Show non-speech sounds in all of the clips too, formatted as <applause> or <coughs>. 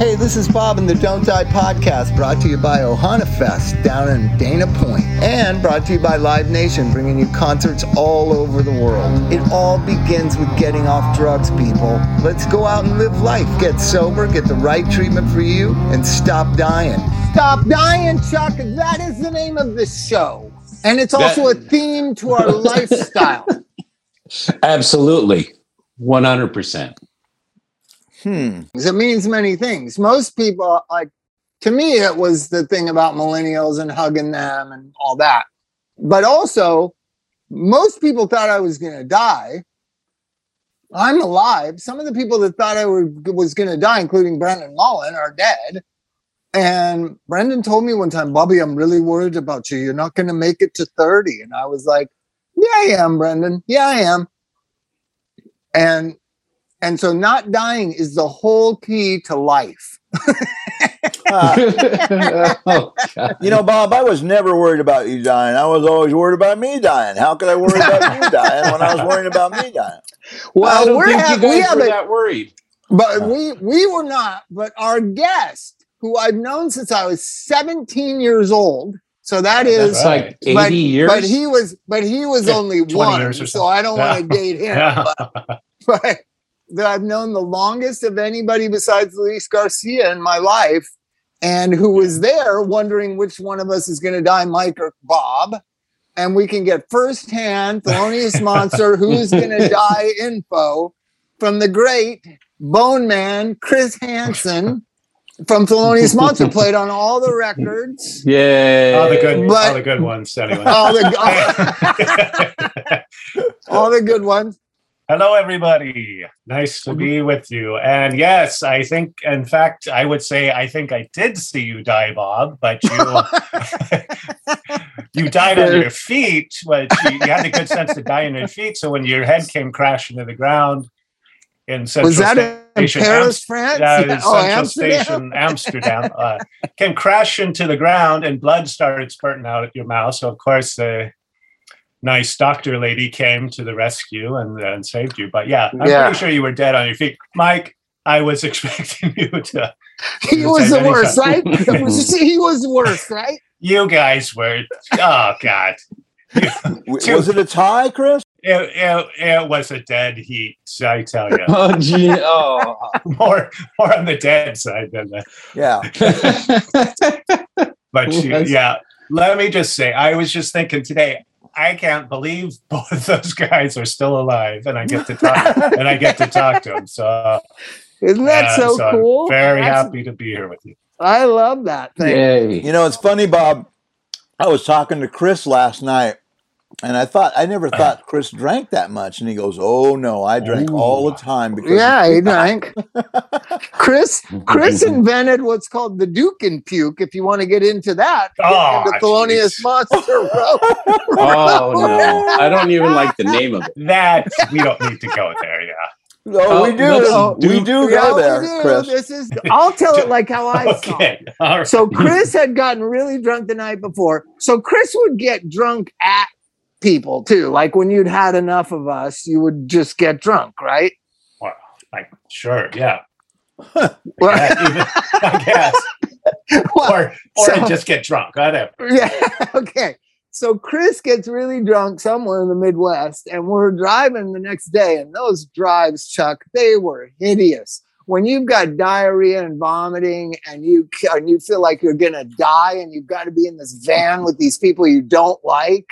Hey, this is Bob in the Don't Die podcast, brought to you by Ohana Fest down in Dana Point, and brought to you by Live Nation, bringing you concerts all over the world. It all begins with getting off drugs, people. Let's go out and live life. Get sober, get the right treatment for you, and stop dying. Stop dying, Chuck. That is the name of the show. And it's also a theme to our <laughs> lifestyle. Absolutely. 100%. Hmm. It means many things. Most people, like, to me, it was the thing about millennials and hugging them and all that. But also, most people thought I was going to die. I'm alive. Some of the people that thought I was going to die, including Brendan Mullen, are dead. And Brendan told me one time, Bobby, I'm really worried about you. You're not going to make it to 30. And I was like, Yeah, I am, Brendan. Yeah, I am. And and so not dying is the whole key to life. uh, <laughs> oh, you know, Bob, I was never worried about you dying. I was always worried about me dying. How could I worry about you <laughs> dying when I was worrying about me dying? Well, I don't think ha- you guys we were that worried. But we we were not. But our guest, who I've known since I was 17 years old, so that is That's like 80 but, years. But he was but he was Yeah, only 20 one, years or so so. I don't want to date him. <laughs> Yeah. But, but that I've known the longest of anybody besides Luis Garcia in my life, and who was there wondering which one of us is going to die, Mike or Bob. And we can get firsthand Thelonious <laughs> Monster, who's going to die info from the great Bone Man, Chris Hansen from Thelonious Monster, <laughs> played on all the records. Yeah. all the good, But- all the good ones. Anyway. All the, <laughs> all the good ones. Hello, everybody. Nice to be with you. And yes, I think, in fact, I would say I think I did see you die, Bob, but you <laughs> <laughs> you died on your feet. But you, you had the good sense to die on your feet. So when your head came crashing to the ground in Central Was that in Station, Paris, Amst- France? Yeah, Yeah. in Oh, Central Amsterdam. Station, Amsterdam, uh, came crashing to the ground, and blood started spurting out at your mouth. So of course the nice doctor lady came to the rescue and, and saved you. But yeah, I'm Yeah. pretty sure you were dead on your feet, Mike. I was <laughs> expecting you to. He was the many worst, right? <laughs> times. he was the worst, right? You guys were. Oh God, W- <laughs> Was it a tie, Chris? it, it, it was a dead heat. I tell you, Oh, gee. Oh. more more on the dead side than the Yeah. But you, yeah, let me just say, I was just thinking today. I can't believe <laughs> both of those guys are still alive, and I get to talk and I get to talk to them. So, Isn't that uh, so, I'm cool? very That's- happy to be here with you. I love that thing. Yay. You know, it's funny, Bob. I was talking to Chris last night, and I thought I never <laughs> thought Chris drank that much, and he goes, "Oh no, I drank Ooh. all the time because Yeah, he drank. Chris Chris invented what's called the Duke and Puke. If you want to get into that, get Oh, into Thelonious. Monster <laughs> Road. Oh, no. I don't even like the name of it. That we don't need to go there. Yeah. oh, we Oh, do, let's we do- do Yeah, go there, do. Chris." This is. I'll tell it like how I saw it. Okay. So Chris had gotten really drunk the night before. So Chris would get drunk at people too. Like when you'd had enough of us, you would just get drunk, right? Well, like, sure. Yeah. <laughs> Yeah, even- I guess. <laughs> well, Or or So- just get drunk. Whatever. yeah. <laughs> Okay. So Chris gets really drunk somewhere in the Midwest, and we're driving the next day, and those drives, Chuck, they were hideous. When you've got diarrhea and vomiting, and you and you feel like you're gonna die, and you've got to be in this van with these people you don't like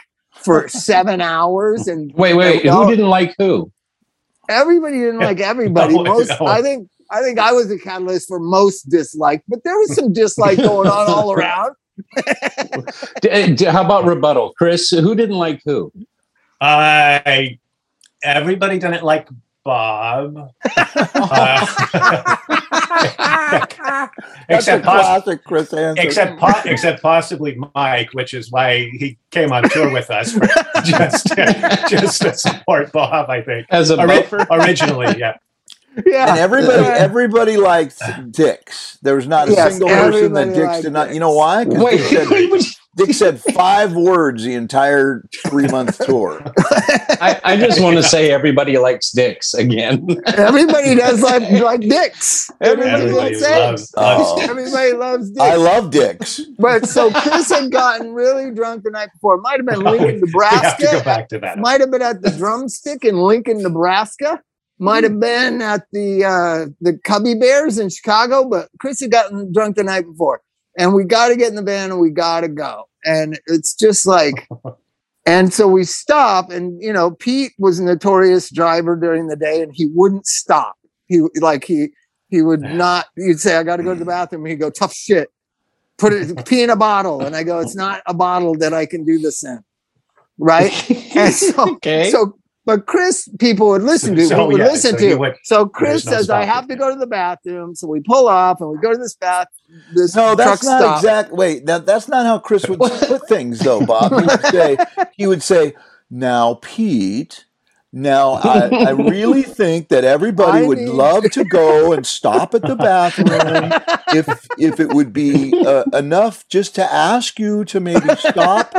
for seven hours, and <laughs> Wait, wait. No. Who didn't like who? everybody didn't like <laughs> everybody. No, most, no. I think, I think I was the catalyst for most dislike, but there was some dislike going on all <laughs> around. D- uh, d- how about rebuttal? Chris, who didn't like who? I everybody didn't like Bob. Uh, That's except a poss- classic Chris answer. except po- except possibly Mike, which is why he came on tour with us for <laughs> just just to support Bob. I think As a Ori- originally, yeah. yeah. and everybody, Yeah. everybody likes Dix. There was not a Yes, single person that everybody Dix did not. Dix. You know why? 'Cause Wait, <laughs> they said, wait, wait. Dick said five <laughs> words the entire three month tour. I, I just want to say everybody likes Dix again. Everybody does like <laughs> like dicks. Everybody, Everybody loves eggs. loves, Oh. Everybody loves dicks. I love dicks. but so Chris had gotten really drunk the night before. Might have been Lincoln, We have to go back to that. Might have been at the drumstick in Lincoln, Nebraska. Might have been at the uh, the Cubby Bears in Chicago, but Chris had gotten drunk the night before. And we got to get in the van and we got to go. And it's just like, and so we stop. And, you know, Pete was a notorious driver during the day and he wouldn't stop. He, like, he, he would not, you'd say, I got to go to the mm. bathroom. He'd go, tough shit. Put it, pee in a bottle. And I go, it's not a bottle that I can do this in. Right. <laughs> And so, okay. so, but Chris, people would listen to, So, would yeah, listen so to. you would- so Chris no says, I have to go to the bathroom. So we pull off and we go to this bath, this No, that's truck not stop. exact. Wait, that, that's not how Chris would <laughs> put things, though, Bob. He would say, he would say, "Now, Pete." Now, I, I really think that everybody <laughs> I would need- love <laughs> to go and stop at the bathroom if if it would be uh, enough just to ask you to maybe stop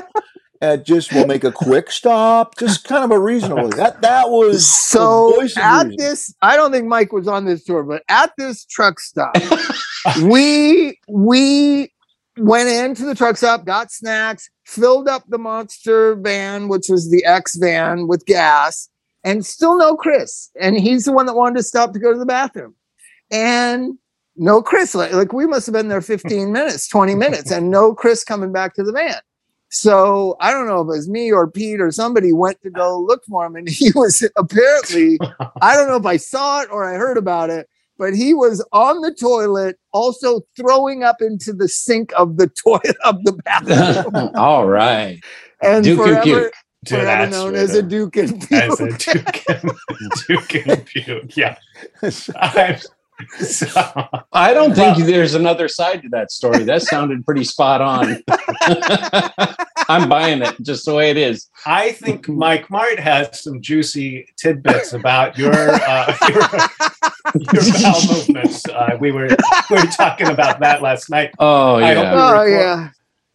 at just we'll make a quick stop, just kind of a reasonable. That that was So at reason. this, I don't think Mike was on this tour, but at this truck stop, <laughs> we we went into the truck stop, got snacks, filled up the monster van, which was the X van with gas, and still no Chris. And he's the one that wanted to stop to go to the bathroom. And no Chris. Like, like we must have been there 15 minutes, 20 minutes, and no Chris coming back to the van. So I don't know if it was me or Pete or somebody went to go look for him, and he <laughs> was apparently I don't know if I saw it or I heard about it, but he was on the toilet, also throwing up into the sink of the <laughs> toilet of the bathroom, <laughs> All right. and Duke forever, puke. Dude, forever known as a. Duke and as a. Duke and, Duke and puke. Yeah. I'm- so, I don't think there's another side to that story. That sounded pretty spot on. <laughs> I'm buying it just the way it is. I think Mike Martt has some juicy tidbits about your uh, <laughs> your, your bowel movements. Uh, we were we were talking about that last night. Oh I hope yeah. Oh record- yeah,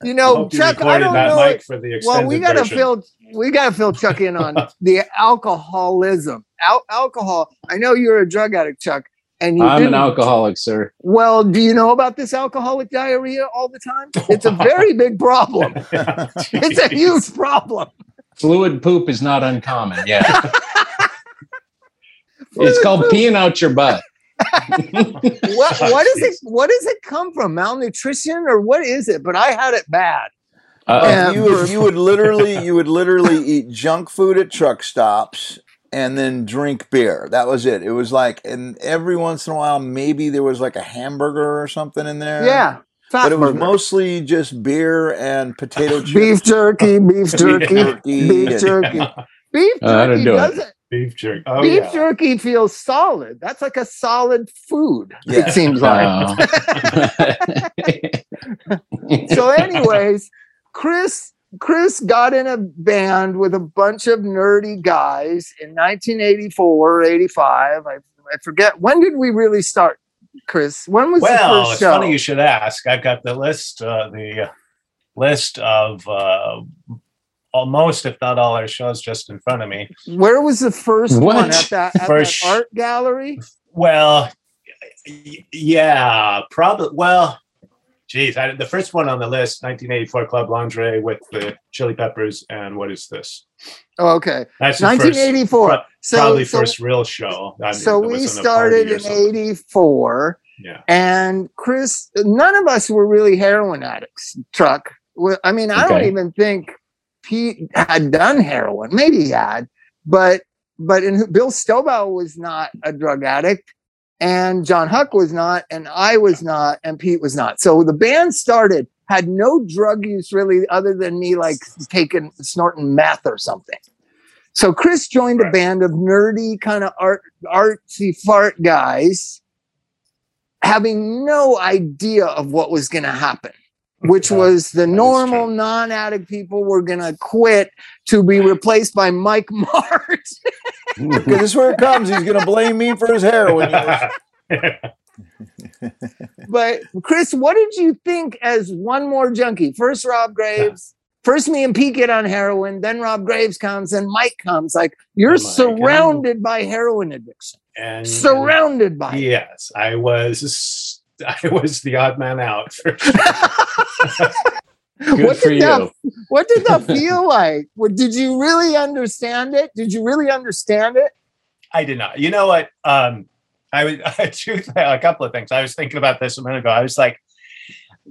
you I know, hope you Chuck. I don't that, know. Mike, for the well, we gotta version. fill we gotta fill Chuck in on the alcoholism. Al- alcohol. I know you're a drug addict, Chuck, and you I'm an didn't- alcoholic, sir. Well, do you know about this alcoholic diarrhea all the time? It's a very <laughs> big problem. <laughs> It's a huge problem. Fluid poop is not uncommon. Yeah. <laughs> it's called peeing out your butt. What what is it? What does it come from? Malnutrition or what is it? But I had it bad. Uh, you would you would literally you would literally eat junk food at truck stops and then drink beer. That was it. It was like and every once in a while maybe there was like a hamburger or something in there. Yeah, fat But it was burger. mostly just beer and potato <laughs> chips. beef jerky, <laughs> beef jerky, jerky beef jerky. Beef Uh, that'll jerky do it. doesn't. beef jerky. Oh beef yeah. jerky feels solid. That's like a solid food. Yeah. It seems like. uh, <laughs> so anyways chris chris got in a band with a bunch of nerdy guys in 1984 or 85 I, I forget when did we really start chris when was the first show? Well, it's funny you should ask. I've got the list, uh, the list of uh, almost, if not all, our shows just in front of me. where was the first What? one at that, at First- that art gallery Well, yeah, probably. Well, geez, I, the first one on the list, 1984 Club Lingerie with the Chili Peppers, and what is this? oh, okay That's the first, 1984 so, probably so, first real show. I mean, so we started in something. 84 Yeah. and chris none of us were really heroin addicts truck i mean i don't even think pete had done heroin maybe he had but but in, bill stovall was not a drug addict and john huck was not and i was not and pete was not. So the band started had no drug use really other than me like taking snorting meth or something. So chris joined a band of nerdy kind of art artsy fart guys having no idea of what was going to happen, which Yeah, was the normal non addict people were going to quit to be replaced by Mike <laughs> Martt. Because this is where it comes. He's gonna blame me for his heroin use. <laughs> but Chris, what did you think as one more junkie? First Rob Graves, first me and Pete get on heroin, then Rob Graves comes, and Mike comes. Like you're And Mike, and- surrounded by heroin addiction. And Surrounded by it. yes, I was <laughs> I was the odd man out. Sure. <laughs> Good what did that you. what did that feel <laughs> like? What, did you really understand it? Did you really understand it? I did not. You know what? Um, I was <laughs> I choose a couple of things. I was thinking about this a minute ago. I was like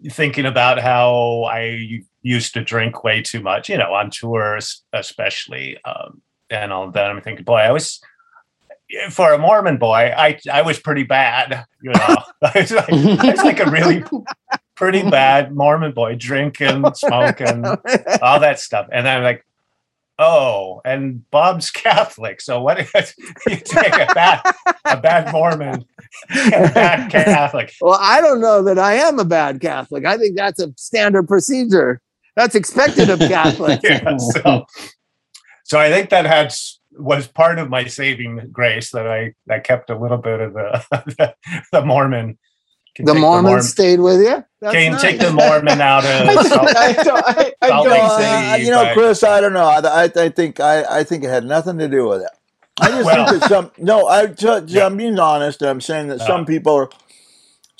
thinking about how I used to drink way too much, you know, on tours, especially. Um, and all that. I'm thinking, boy, I was for a Mormon boy, I I was pretty bad, you know. <laughs> I was like, I was like a really pretty <laughs> bad Mormon boy, drinking, <laughs> smoking, <laughs> all that stuff. And I'm like, oh, and Bob's Catholic. So what if you take a bad a bad Mormon and a bad Catholic? Well, I don't know that I am a bad Catholic. I think that's a standard procedure. That's expected of Catholics. Yeah, so, so I think that had was part of my saving grace that I I kept a little bit of the the, the Mormon. The take Mormons Mormon- stayed with you. That's can nice. take the Mormon <laughs> out of Salt- I don't, I, I Salt Lake uh, City, you know, Chris. I don't know. I, I, think I, I think it had nothing to do with it. I just Well- think that some. No, I, ju- Yeah. I'm being honest. I'm saying that Uh. some people are,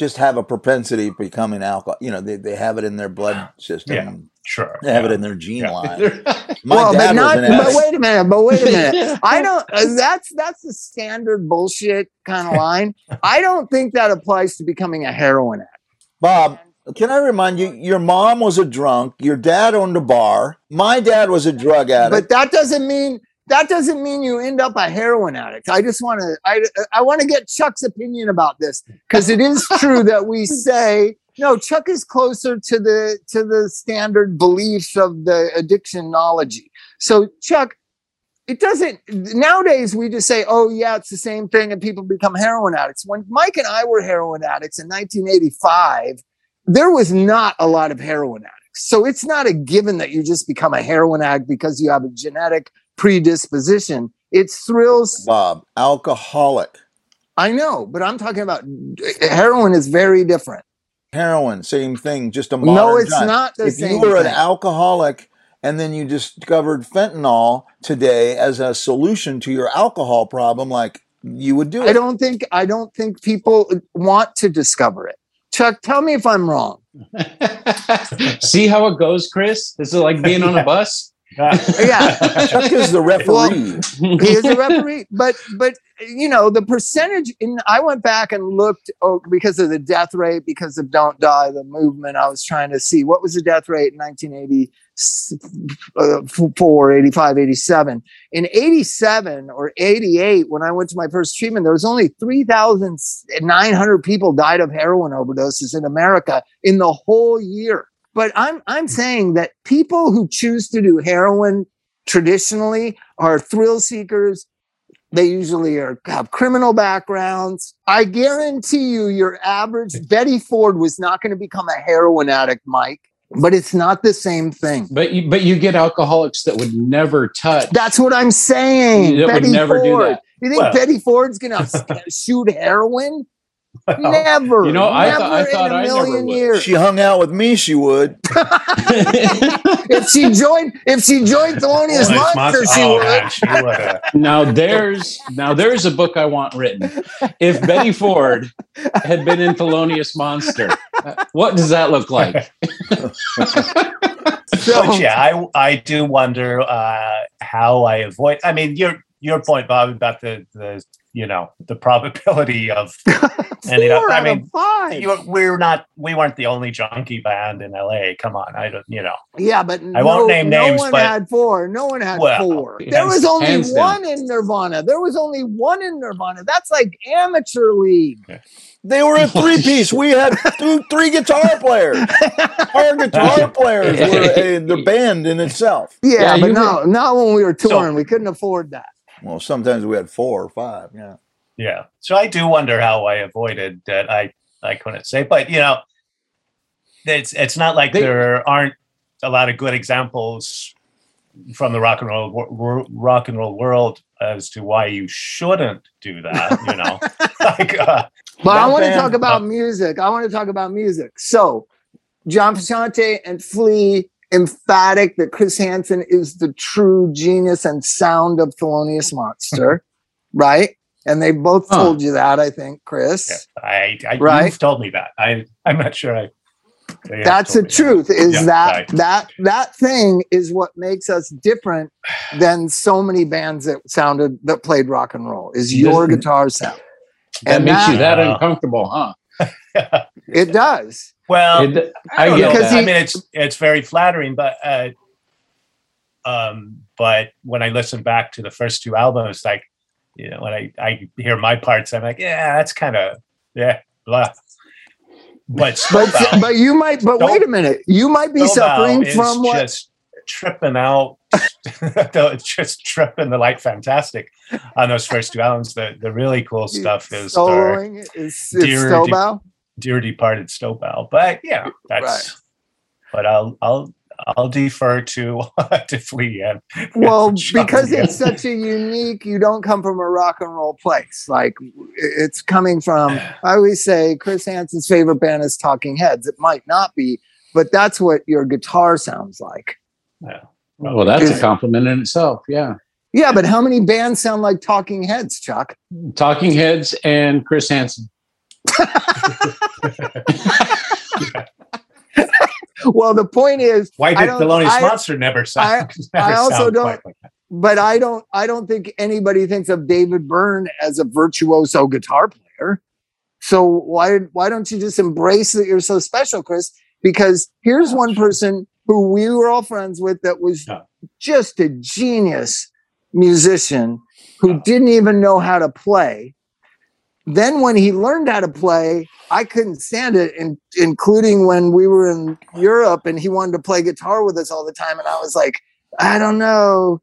just have a propensity of becoming alcohol. You know, they, they have it in their blood system. Yeah. Sure. They have it in their gene Yeah. line. <laughs> My well, but dad not. was an But wait a minute. But wait a minute. <laughs> I don't. Uh, that's that's the standard bullshit kind of <laughs> line. I don't think that applies to becoming a heroin addict. Bob, can I remind you? Your mom was a drunk. Your dad owned a bar. My dad was a drug addict. But that doesn't mean that doesn't mean you end up a heroin addict. I just want to I I want to get Chuck's opinion about this because it is true that we <laughs> say no. Chuck is closer to the to the standard beliefs of the addictionology. So Chuck, it doesn't nowadays we just say oh yeah it's the same thing and people become heroin addicts. When Mike and I were heroin addicts in 1985, there was not a lot of heroin addicts. So it's not a given that you just become a heroin addict because you have a genetic predisposition. It's thrills. Bob, alcoholic, I know, but I'm talking about heroin is very different. heroin, same thing. Just a modern No, it's time. not the if same you were an alcoholic and then you discovered fentanyl today as a solution to your alcohol problem, like you would do it. I don't think I don't think people want to discover it. Chuck, tell me if I'm wrong. <laughs> See how it goes, Chris? This is like being on a <laughs> bus. <laughs> Yeah. Chuck is the referee. he is a referee but but you know the percentage in i went back and looked oh, because of the death rate because of don't die the movement i was trying to see what was the death rate in 1984 uh, 85 87 in 87 or 88 when i went to my first treatment there was only 3900 people died of heroin overdoses in america in the whole year but i'm i'm saying that people who choose to do heroin traditionally are thrill seekers. They usually are have criminal backgrounds. I guarantee you, your average Betty Ford was not going to become a heroin addict, Mike. But it's not the same thing. But you, but you get alcoholics that would never touch. That's what I'm saying. That would Betty never do Ford. that. You think Well- Betty Ford's going <laughs> to shoot heroin? Well, Never. You know, I never thought- I in thought a I never million would. years. She hung out with me, she would. <laughs> <laughs> if she joined, if she joined Thelonious Thelonious Monster, she oh, would. man, she would <laughs> now there's now there's a book I want written. If Betty Ford had been in Thelonious Monster, what does that look like? So- but yeah, I I do wonder uh, how I avoid. I mean, your your point, Bob, about the the you know the probability of <laughs> ending up. Four I out mean, of five. you, we're not we weren't the only junkie band in L.A. Come on, I don't. You know, Yeah, but I won't no, name no names, one but- had four. No one had Well, four. There was only one in Nirvana. There was only one in Nirvana. That's like amateur league. They were a <laughs> three piece. We had two, three guitar players. Our <laughs> guitar players were a, the band in itself. Yeah, Yeah, but you no, not when we were So- touring. we couldn't afford that. Well, sometimes we had four or five. Yeah. yeah. So I do wonder how I avoided that. I I couldn't say, but you know, it's it's not like They- there aren't a lot of good examples from the rock and roll wor- wor- rock and roll world as to why you shouldn't do that. You know, <laughs> like uh, But I want to talk about uh, music. I want to talk about music. So, John Frusciante and Flea emphatic that Chris Hansen is the true genius and sound of Thelonious Monster, <laughs> right? And they both Huh. told you that, I think, Chris. Yeah, I, I Right. you've told me that. I I'm not sure I. That's the told me that. truth. Is Yeah, that right. that that thing is what makes us different <sighs> than so many bands that sounded that played rock and roll. Is your guitar sound? That And makes you that that- uncomfortable, huh? It does. Well, It- I know. Because that. I mean, it's it's very flattering, but uh, um, but when I listen back to the first two albums, like you know, when I I hear my parts, I'm like, yeah, that's kind of yeah, blah. But But Snowbound, but you might. But wait a minute. You might be Snowbound suffering from what? just tripping out. <laughs> it's just tripping the light fantastic on those first two albums. The the really cool stuff is their soloing is, is Dear. Dear departed snowbow. But yeah, that's. But I'll I'll I'll defer to <laughs> to Flea and Well, <laughs> because it's such a unique. You don't come from a rock and roll place. Like it's coming from. I always say Chris Hansen's favorite band is Talking Heads. It might not be, but that's what your guitar sounds like. Yeah. Well, that's a compliment in itself. Yeah. Yeah, but how many bands sound like Talking Heads, Chuck? Talking Heads and Chris Hansen. <laughs> Well, the point is, Why did Thelonious I- Monster never sound? <laughs> never I also don't- like that? but I don't I don't think anybody thinks of David Byrne as a virtuoso guitar player. So why why don't you just embrace that you're so special, Chris? Because here's one person who we were all friends with that was Yeah. just a genius musician who Yeah. didn't even know how to play. Then when he learned how to play, I couldn't stand it, in, including when we were in Europe and he wanted to play guitar with us all the time. And I was like, I don't know,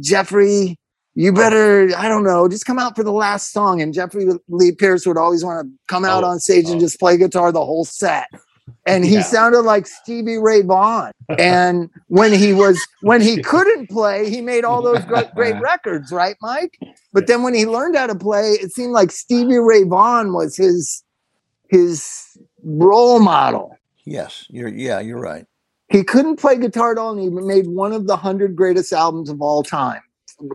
Jeffrey, you oh. better, I don't know, just come out for the last song. And Jeffrey Lee Pierce would always want to come out Oh, on stage and oh. just play guitar the whole set. And he Yeah. sounded like Stevie Ray Vaughan. And when he was, when he couldn't play, he made all those great, great records, right, Mike? But then when he learned how to play, it seemed like Stevie Ray Vaughan was his, his role model. Yes, you're. Yeah, you're right. He couldn't play guitar at all, and he made one of the hundred greatest albums of all time,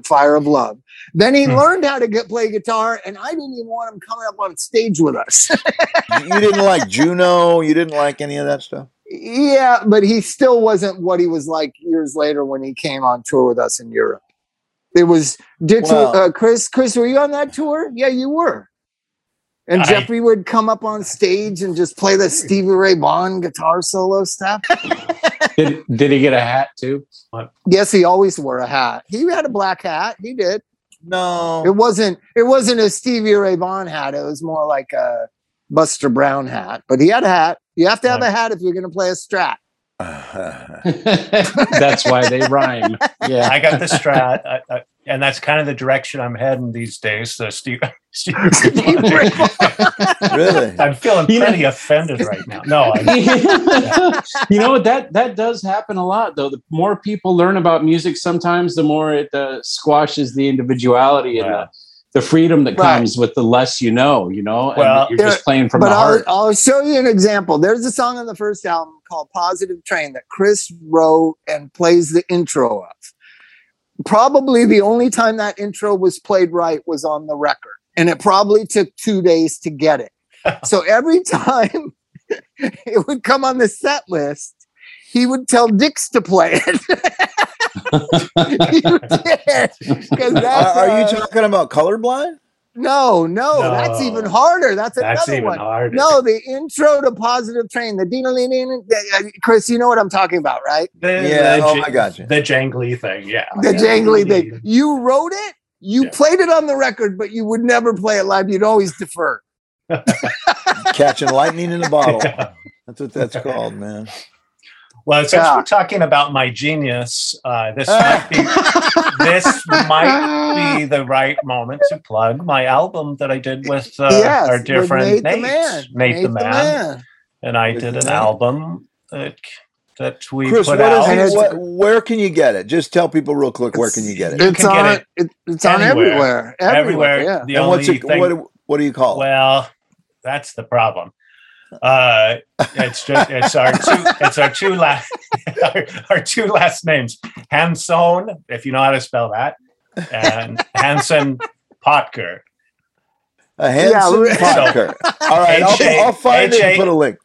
Fire of Love. Then he Hmm. learned how to get play guitar, and I didn't even want him coming up on stage with us. You didn't like Juno. You didn't like any of that stuff. yeah, but he still wasn't what he was like years later when he came on tour with us in Europe. It was did uh, Chris? Chris, were you on that tour? Yeah, you were. And I- Jeffrey would come up on stage and just play the Stevie Ray Vaughan guitar solo stuff. <laughs> Did, did he get a hat too? yes, he always wore a hat. He had a black hat. He did. No, it wasn't. It wasn't a Stevie Ray Vaughan hat. It was more like a Buster Brown hat. But he had a hat. You have to have a hat if you're going to play a Strat. <laughs> <laughs> That's why they rhyme. Yeah. I got the Strat, I, I, and that's kind of the direction I'm heading these days. So Steve, <laughs> Steve <laughs> Ray really? I'm feeling You know- pretty offended right now. No, I, <laughs> you know what that that does happen a lot though the more people learn about music sometimes the more it uh, squashes the individuality and Yeah. the, the freedom that Right. comes with the less you know you know and Well, that you're just playing from but the I'll, heart I'll show you an example. There's a song on the first album called Positive Train that Chris wrote and plays the intro of. Probably the only time that intro was played right was on the record. And it probably took two days to get it. <laughs> so every time <laughs> it would come on the set list, he would tell Dix to play it. <laughs> you did. that's, Are, are you uh, talking about colorblind? No, no, that's even harder. That's another that's even one. harder. No, the intro to Positive Train, the ding ding ding. ding- Chris, you know what I'm talking about, right? The, Yeah, the oh, j- I got you. The jangly thing, yeah. The Yeah. jangly thing. You wrote it, you Yeah. played it on the record, but you would never play it live. You'd always defer. <laughs> Catching lightning in a bottle. <laughs> Yeah. That's what that's called, man. Well, since Yeah. we're talking about my genius, uh, this <laughs> might be this might be the right moment to plug my album that I did with uh, yes, our dear with friend Nate, Nate, the man. Nate, the, man. and I Nate did an Man. album that that we Chris, put what out. Is it? What, where can you get it? Just tell people real quick. Where can you get it? You It's can get on. it It, it's on anywhere. everywhere. Everywhere. everywhere. Yeah. The and only what's it? thing, What, what do you call it? well, That's the problem. Uh, it's just it's our two it's our two last <laughs> our, our two last names Hanson, if you know how to spell that, and Hanson Potker. A Hanson right. Potker. All right, H-A- I'll, I'll find it and put a link.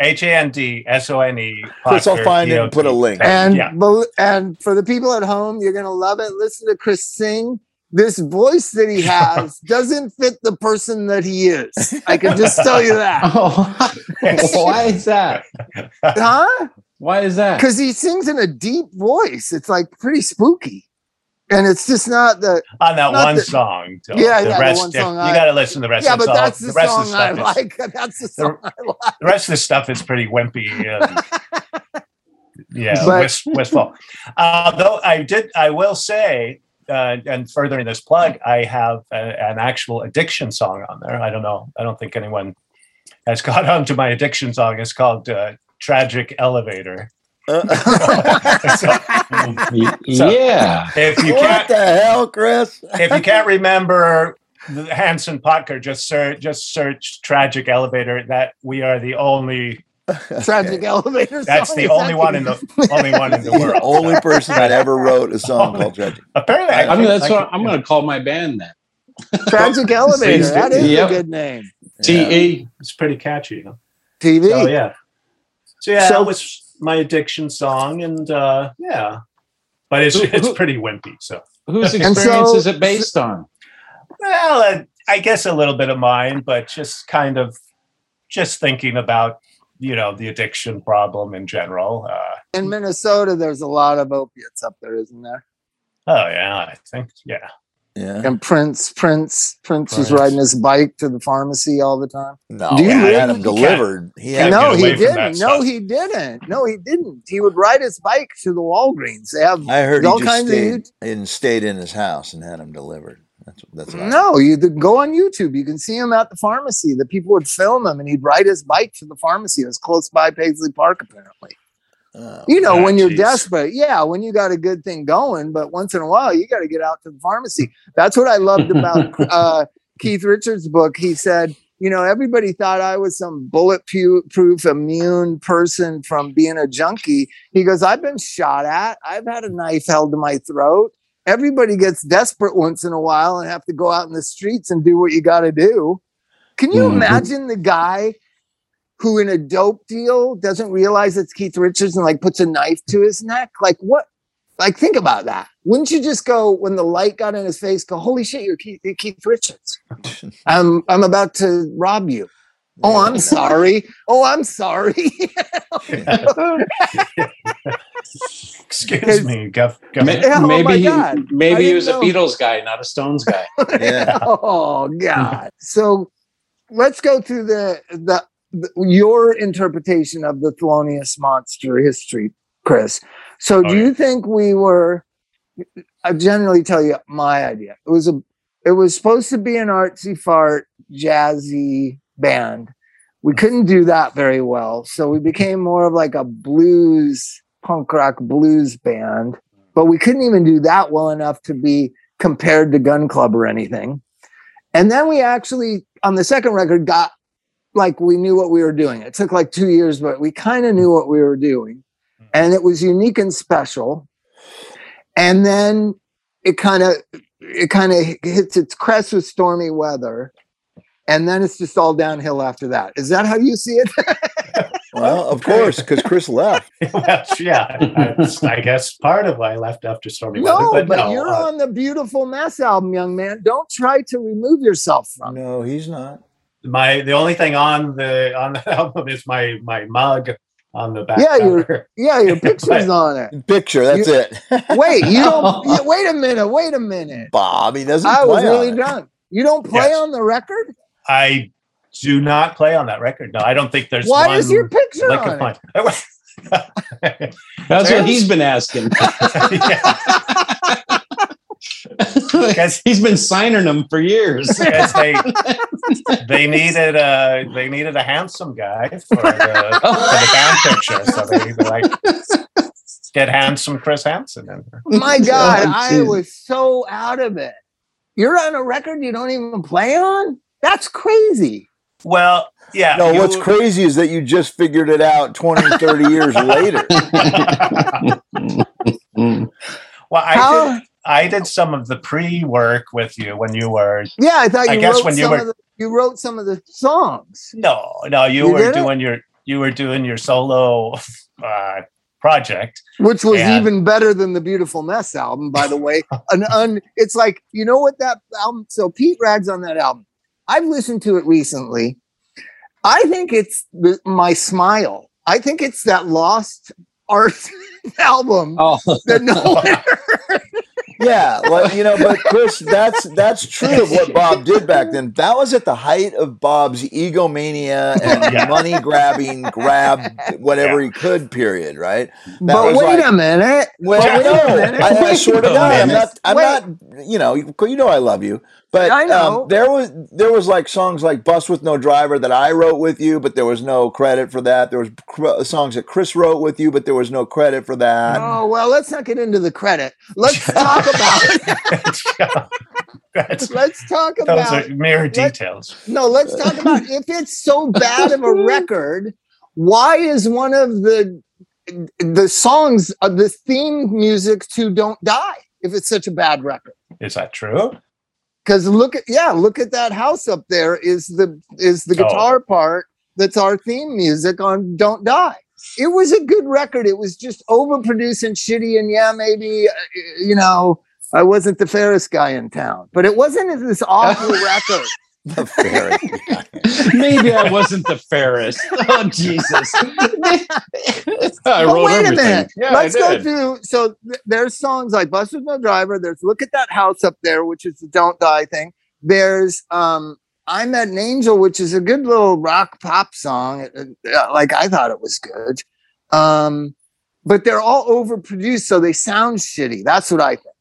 H A N D S O N E. Chris, I'll Potker, find it and put a P-O-T. link. And yeah, and for the people at home, you're gonna love it. Listen to Chris sing. This voice that he has doesn't fit the person that he is. I can just tell you that, <laughs> Oh, why is that? huh? Why is that? Because he sings in a deep voice. It's like pretty spooky, and it's just not the on that one the- song. though. Yeah, the yeah, the one song you I- got to listen to the rest. yeah. of the But song. that's the, rest of song I stuff is- like. <laughs> That's the song I like. the rest of the stuff is pretty wimpy. And, <laughs> yeah, But- wist, wistful. Uh, though I did, I will say, uh, and furthering this plug, I have a, an actual addiction song on there. I don't know. I don't think anyone has <laughs> got onto my addiction song. It's called uh, "Tragic Elevator." Uh, So, <laughs> So- yeah. if you what can't, the hell, Chris? if you can't remember Hanson Potker, just search just search "Tragic Elevator." That we are the only. <laughs> Tragic elevator. That's song, the only that one in the only one in the the <laughs> world. only person that ever wrote a song <laughs> called Tragic. Apparently, I I mean, think- that's I what could- I'm going to call my band then. Tragic elevator. Seems That Yep. a good name. T E. It's pretty catchy. Huh? TV. Oh yeah. So yeah, So- that was my addiction song, and uh, yeah, but it's Who- it's who- pretty wimpy. So Whose experience so- is it based on? well, uh, I guess a little bit of mine, but just kind of just thinking about you know the addiction problem in general. Uh, In Minnesota, there's a lot of opiates up there, isn't there? oh yeah, I think yeah. Yeah. And Prince, Prince, Prince was riding his bike to the pharmacy all the time. No, Do you he really? had him delivered. He had no, he away from that didn't. No, stuff. he didn't. No, he didn't. He would ride his bike to the Walgreens. They have I heard all he just kinds of stayed, ut- and stayed in his house and had him delivered. That's that's no. You go on YouTube. You can see him at the pharmacy. The people would film him, and he'd ride his bike to the pharmacy. It was close by Paisley Park, apparently. Oh, You know, Ah, when you're jeez. desperate, yeah, when you got a good thing going, but once in a while, you got to get out to the pharmacy. That's what I loved about <laughs> uh, Keith Richards' book. He said, you know, everybody thought I was some bulletproof, immune person from being a junkie. He goes, I've been shot at, I've had a knife held to my throat. Everybody gets desperate once in a while and have to go out in the streets and do what you got to do. Can you Mhm. imagine the guy who in a dope deal doesn't realize it's Keith Richards and like puts a knife to his neck? Like what? Like think about that. Wouldn't you just go when the light got in his face? Go, holy shit, you're Keith, you're Keith Richards. <laughs> I'm I'm about to rob you. Oh, I'm sorry. Oh, I'm sorry. <laughs> Excuse me, Gov. Gov- Ma- Yeah, oh maybe my he, God. Maybe he didn't was a. Beatles guy, not a Stones guy. <laughs> Yeah. oh God. So let's go through the, the the your interpretation of the Thelonious Monster history, Chris. So do Oh, you think we were? I generally tell you my idea. It was a. It was supposed to be an artsy fart, jazzy band. We couldn't do that very well, so we became more of like a blues, punk rock blues band. But we couldn't even do that well enough to be compared to Gun Club or anything. And then we actually, on the second record, got like we knew what we were doing. It took like two years, but we kind of knew what we were doing. And it was unique and special. And then it kind of it kind of hits its crest with stormy weather. And then it's just all downhill after that. Is that how you see it? <laughs> Well, of course, because Chris left. <laughs> well, yeah, that's, I guess part of why I left after Stormy Weather. no, But, but no, you're uh, on the Beautiful Mess album, young man. Don't try to remove yourself from it. No, he's not. my the only thing on the on the <laughs> album is my my mug on the back. Yeah, you're- Yeah, your picture's on it. Picture, that's You- it. Wait, you don't. you- wait a minute. Wait a minute. Bobby doesn't I was play really on it. drunk. You don't play Yes. on the record. I do not play on that record. No, I don't think there's Why one is your picture lick on of it? <laughs> That's what he's been asking. <laughs> Because- he's been signing them for years. <laughs> Because they they needed a they needed a handsome guy for the, for the band oh. picture, so they were like get handsome Chris Hansen in there. My God, Oh, I was so out of it. You're on a record you don't even play on. That's crazy. Well, yeah. No, you- what's crazy is that you just figured it out 20, 30 years later. <laughs> Well, I How- did. I did some of the pre-work with you when you were. Yeah, I thought I you guess wrote when you some were- of the, you wrote some of the songs. No, no, you, You were did it? doing your you were doing your solo <laughs> uh, project. which was And- even better than the Beautiful Mess album, by the way. <laughs> An un, it's like you know what that album. So Pete Rags on that album. I've listened to it recently. I think it's the, my smile. I think it's that lost art <laughs> album oh, that no one <laughs> heard. Yeah, well, you know, but Chris, that's that's true of what Bob did back then. That was at the height of Bob's egomania and <laughs> Yeah. money grabbing, grab whatever he could. Period. Right. But wait like- a minute. Well, But wait a minute. I, I Wait swear to a God, I'm not. I'm Wait. not. You know, you you know, I love you, but I know. Um, there was there was like songs like "Bus with No Driver" that I wrote with you, but there was no credit for that. There was cr- songs that Chris wrote with you, but there was no credit for that. Oh well, let's not get into the credit. Let's <laughs> talk about. <laughs> That's, let's talk those about. are mere let- details. No, let's talk about if it's so bad of a <laughs> record, why is one of the the songs of the theme music to Don't Die if it's such a bad record? Is that true? Because look at yeah, look at that house up there is the is the Oh. guitar part that's our theme music on Don't Die. It was a good record. It was just overproduced and shitty, and yeah, maybe uh, you know I wasn't the fairest guy in town, but it wasn't this awful <laughs> record. <laughs> The fairy. <laughs> maybe I wasn't the fairest. <laughs> Oh Jesus! I wrote wait a everything. minute. Yeah, Let's go through. So th- there's songs like "Bus with No Driver." There's "Look at That House Up There," which is the "Don't Die" thing. There's um, "I Met an Angel," which is a good little rock pop song. It- it- uh, like I thought it was good, um, but they're all overproduced, so they sound shitty. That's what I think.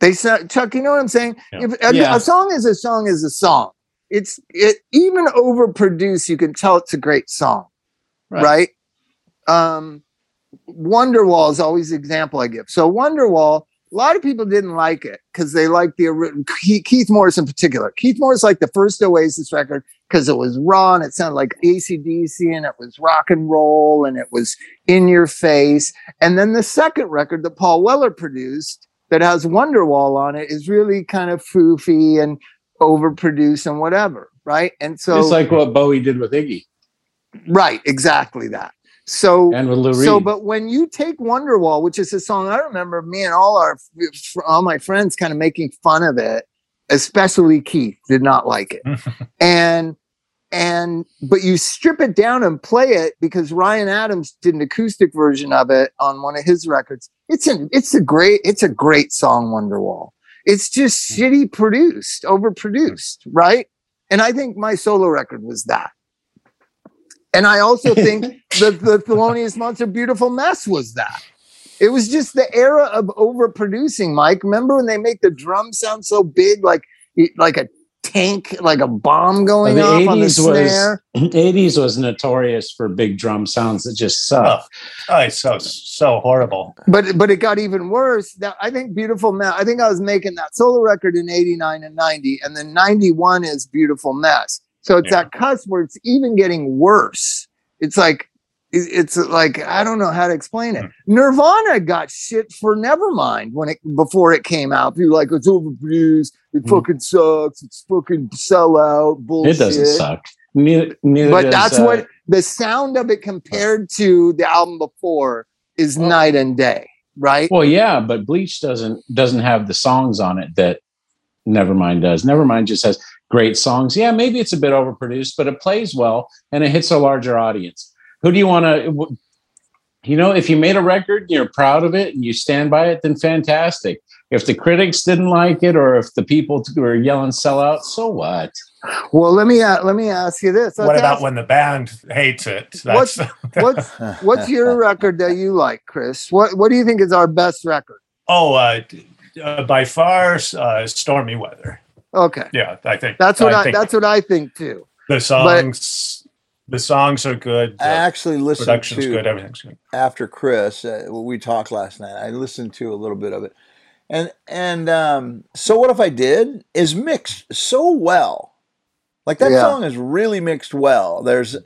They said, Chuck. You know what I'm saying? Yeah. If a, Yeah. a song is a song is a song. It's it even overproduced. You can tell it's a great song right? Um, Wonderwall is always the example I give. So Wonderwall, a lot of people didn't like it because they liked the ori- Keith, Keith Morris in particular. Keith Morris liked the first Oasis record because it was raw and it sounded like ACDC and it was rock and roll and it was in your face. And then the second record that Paul Weller produced that has Wonderwall on it is really kind of foofy and overproduced and whatever, right? And so It's like what Bowie did with Iggy right, exactly that. So and with Lou Reed. so, but when you take Wonderwall, which is a song I remember me and all our all my friends kind of making fun of it, especially Keith did not like it. <laughs> and and but you strip it down and play it because Ryan Adams did an acoustic version of it on one of his records. It's a it's a great it's a great song Wonderwall. It's just hmm. shitty produced, overproduced, hmm. right? And I think my solo record was that. And I also think <laughs> the the Thelonious Monster Beautiful Mess was that. It was just the era of overproducing, Mike. Remember when they make the drum sound so big, like like a tank, like a bomb going the off on the 80s was snare? <laughs> 80s was notorious for big drum sounds that just suck. Oh, oh, it's so so horrible. But but it got even worse. That I think Beautiful Mess. I think I was making that solo record in '89 and '90, and then '91 is Beautiful Mess. So it's Yeah. that cusp where it's even getting worse. It's like it- it's like I don't know how to explain it. Nirvana got shit for Nevermind when it before it came out. People like it's overproduced. It Mhm. fucking sucks. It's fucking sellout bullshit. It doesn't suck. Neither, neither But does, that's uh, what the sound of it compared to the album before is night and day, right? Well, yeah, but Bleach doesn't doesn't have the songs on it that Nevermind does. Nevermind just has great songs. Yeah, maybe it's a bit overproduced, but it plays well and it hits a larger audience. Who do you want to? You know, if you made a record, and you're proud of it, and you stand by it, then fantastic. If the critics didn't like it, or if the people were yelling "sell out," so what? Well, let me uh, let me ask you this. what Let's about ask- when the band hates it? <laughs> What's- That's <laughs> what's what's your record that you like, Chris? What what do you think is our best record? oh, uh, uh, by far, uh, stormy weather. Okay, Yeah, I think that's what I, think that's what I think too. the songs. The songs are good. I actually listened production's to good. Everything's good. after Chris. Uh, we talked last night. I listened to a little bit of it, and and um, so what if I did is mixed so well Like that Yeah. song is really mixed well. There's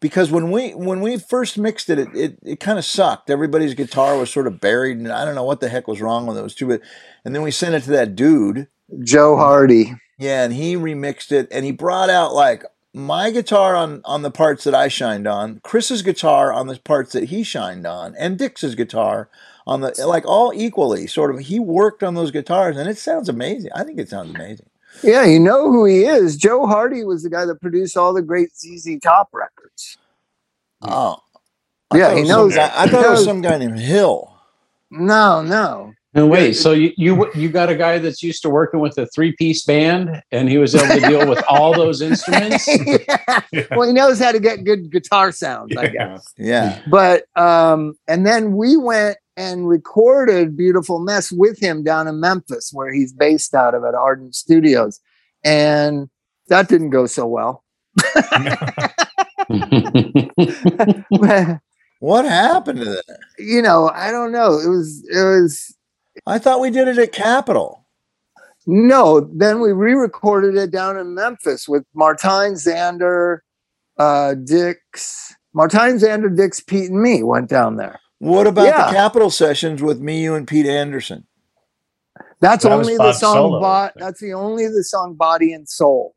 because when we when we first mixed it, it it, it kind of sucked. Everybody's guitar was sort of buried, and I don't know what the heck was wrong with those two. But and then we sent it to that dude, Joe Hardy. yeah, and he remixed it, and he brought out like my guitar on on the parts that I shined on, Chris's guitar on the parts that he shined on, and Dix's guitar on the like all equally. Sort of, he worked on those guitars, and it sounds amazing. I think it sounds amazing. Yeah, you know who he is. Joe Hardy was the guy that produced all the great ZZ Top records. Oh, Yeah, he knows- guy- I thought it was some guy named Hill. No, no. And wait, so you, you you got a guy that's used to working with a three piece band, and he was able to deal with all those instruments. <laughs> Yeah. Well, he knows how to get good guitar sounds, I guess. Yeah, But um, and then we went and recorded "Beautiful Mess" with him down in Memphis, where he's based out of at Ardent Studios, and that didn't go so well. <laughs> <laughs> what happened to that? you know, I don't know. It was it was I thought we did it at Capitol. no. Then we re-recorded it down in Memphis with Martine Zander, uh, Dix, Martine Zander, Dix, Pete, and me went down there. What about Yeah. the Capitol sessions with me, you, and Pete Anderson? That's That only the song. solo, Bo- that's the only the song "Body and Soul."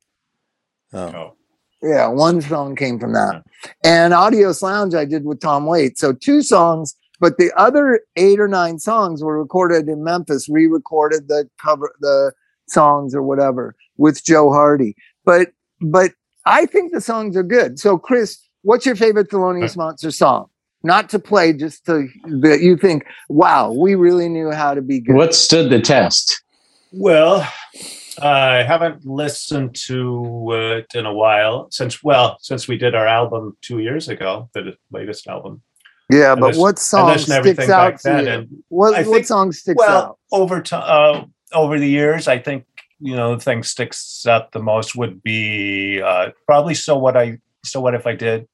Oh. Oh. Yeah, one song came from that. And Adios Lounge I did with Tom Waits. So two songs, but the other eight or nine songs were recorded in Memphis, re-recorded the cover the songs or whatever with Joe Hardy. But but I think the songs are good. So Chris, what's your favorite Thelonious Monster song? Not to play, just to that you think, wow, we really knew how to be good. what stood the test? Well, I haven't listened to it in a while since well since we did our album two years ago, the latest album. Yeah, I but what song sticks out to you? and What I what song sticks well, out? over time, uh, over the years, I think you know the thing sticks out the most would be uh, probably so what I so what if I did.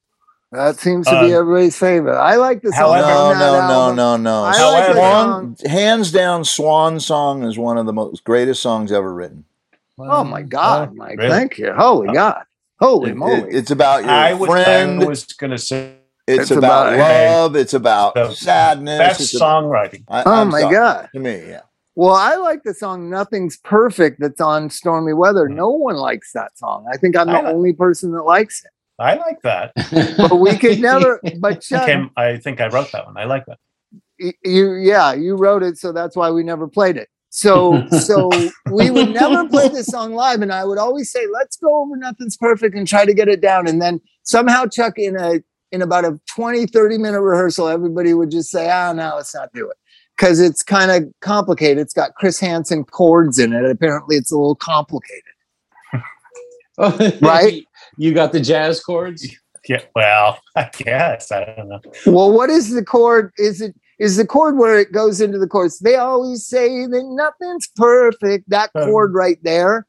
That seems to be Um, everybody's favorite. I like the song. however- No, no, no, album. no, no. I like Swan, hands down, Swan Song is one of the most greatest songs ever written. Oh my God, Mike! Really? Thank you. Holy Oh. God! Holy It- moly! it- it's about your I was, friend. I was going to say it's, it's about, about- love. It's about The sadness. best it's a- songwriting. I- oh I'm my sorry. God! To me, yeah. Well, I like the song "Nothing's Perfect" that's on "Stormy Weather." Mm. No one likes that song. I think I'm I the like- only person that likes it. I like that. <laughs> But we could never. <laughs> But Chuck, Came, I think I wrote that one. I like that. you, yeah, you wrote it, so that's why we never played it. So, <laughs> so we would never play this song live, and I would always say, "Let's go over Nothing's Perfect" and try to get it down. And then somehow, Chuck, in a in about a 20, 30 minute rehearsal, everybody would just say, "Ah, no, let's not do it." Because it's kind of complicated. It's got Chris Hansen chords in it. Apparently, it's a little complicated. <laughs> Right? You got the jazz chords. Yeah. Well, I guess I don't know. Well, what is the chord? Is it is the chord where it goes into the chorus? They always say that nothing's perfect. That Um, chord right there.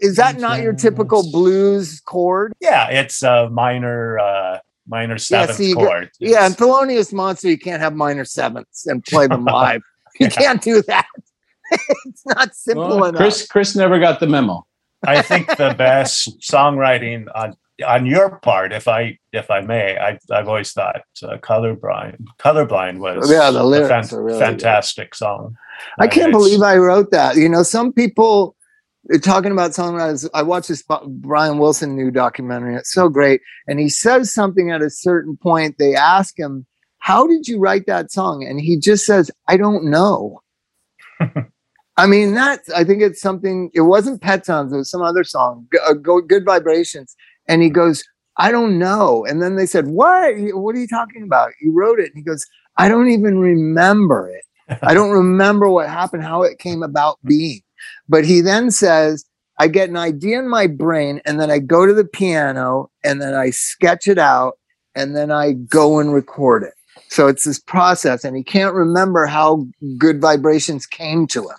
Is that not your typical blues chord? Yeah, it's a minor, uh, minor seventh got- chord. Yeah, and Thelonious Monster, you can't have minor sevenths and play them <laughs> live. You Yeah. can't do that. <laughs> it's not simple Well, enough. Chris Chris never got the memo. I think the <laughs> best songwriting on on your part, if I if I may, I, I've always thought uh, colorblind colorblind was Yeah, the a lyrics are really good. fantastic song. I can't believe I wrote that. You know, some people talking about songwriters. I watched this Brian Wilson new documentary. It's so great. And he says something at a certain point. They ask him, How did you write that song? And he just says, I don't know. <laughs> I mean, that's, I think it's something, it wasn't Pet Sounds, it was some other song, uh, Go, Good Vibrations. And he goes, I don't know. And then they said, What? What are you talking about? You wrote it. And he goes, I don't even remember it. I don't <laughs> remember what happened, how it came about being. But he then says, I get an idea in my brain, and then I go to the piano, and then I sketch it out, and then I go and record it. So it's this process, and he can't remember how good vibrations came to him.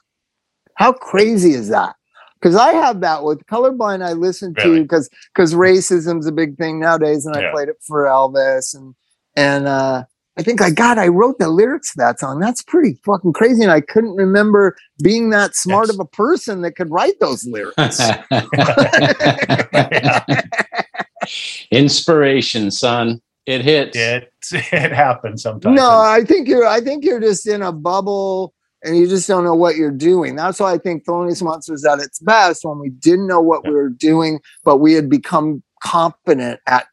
How crazy is that? Because I have that with colorblind. I listen to because because racism's a big thing nowadays, and I played it for Elvis and and uh, I think I God, I wrote the lyrics to that song. That's pretty fucking crazy. And I couldn't remember being that smart Yes. of a person that could write those lyrics. <laughs> Inspiration, son. It hits. It it happens sometimes. no, I think you're I think you're just in a bubble and you just don't know what you're doing. That's why I think Thelonious Monster is at its best when we didn't know what we were doing, but we had become competent at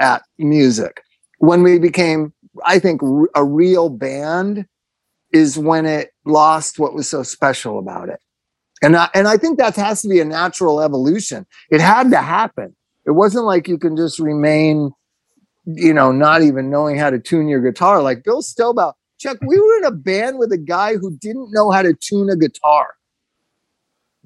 at music. When we became, I think, r- a real band is when it lost what was so special about it. And I, and I think that has to be a natural evolution. It had to happen. It wasn't like you can just remain, you know, not even knowing how to tune your guitar. Like Bill Stobaugh, Chuck, we were in a band with a guy who didn't know how to tune a guitar.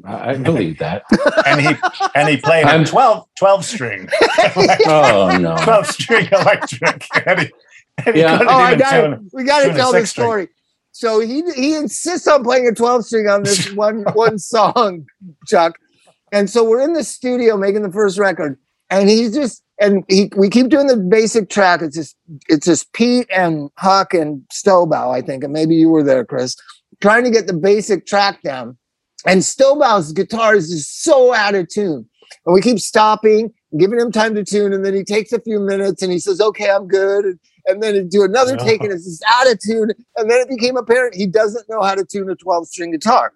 I I believe that. <laughs> and he and he played a I'm- 12, 12 string, <laughs> Oh no. <laughs> 12 string electric. And he <laughs> Yeah. Oh, I even got tune We got to tell the six string. story. So he he insists on playing a 12 string on this <laughs> one one song, Chuck. And so we're in the studio making the first record, and he's just and he we keep doing the basic track. It's just it's just Pete and Huck and Stobaugh, I think, and maybe you were there, Chris, trying to get the basic track down. And Stobaugh's guitar is just so out of tune. And we keep stopping, giving him time to tune, and then he takes a few minutes and he says, Okay, I'm good. And, then do another take and it's of tune. And then it became apparent he doesn't know how to tune a 12 string guitar.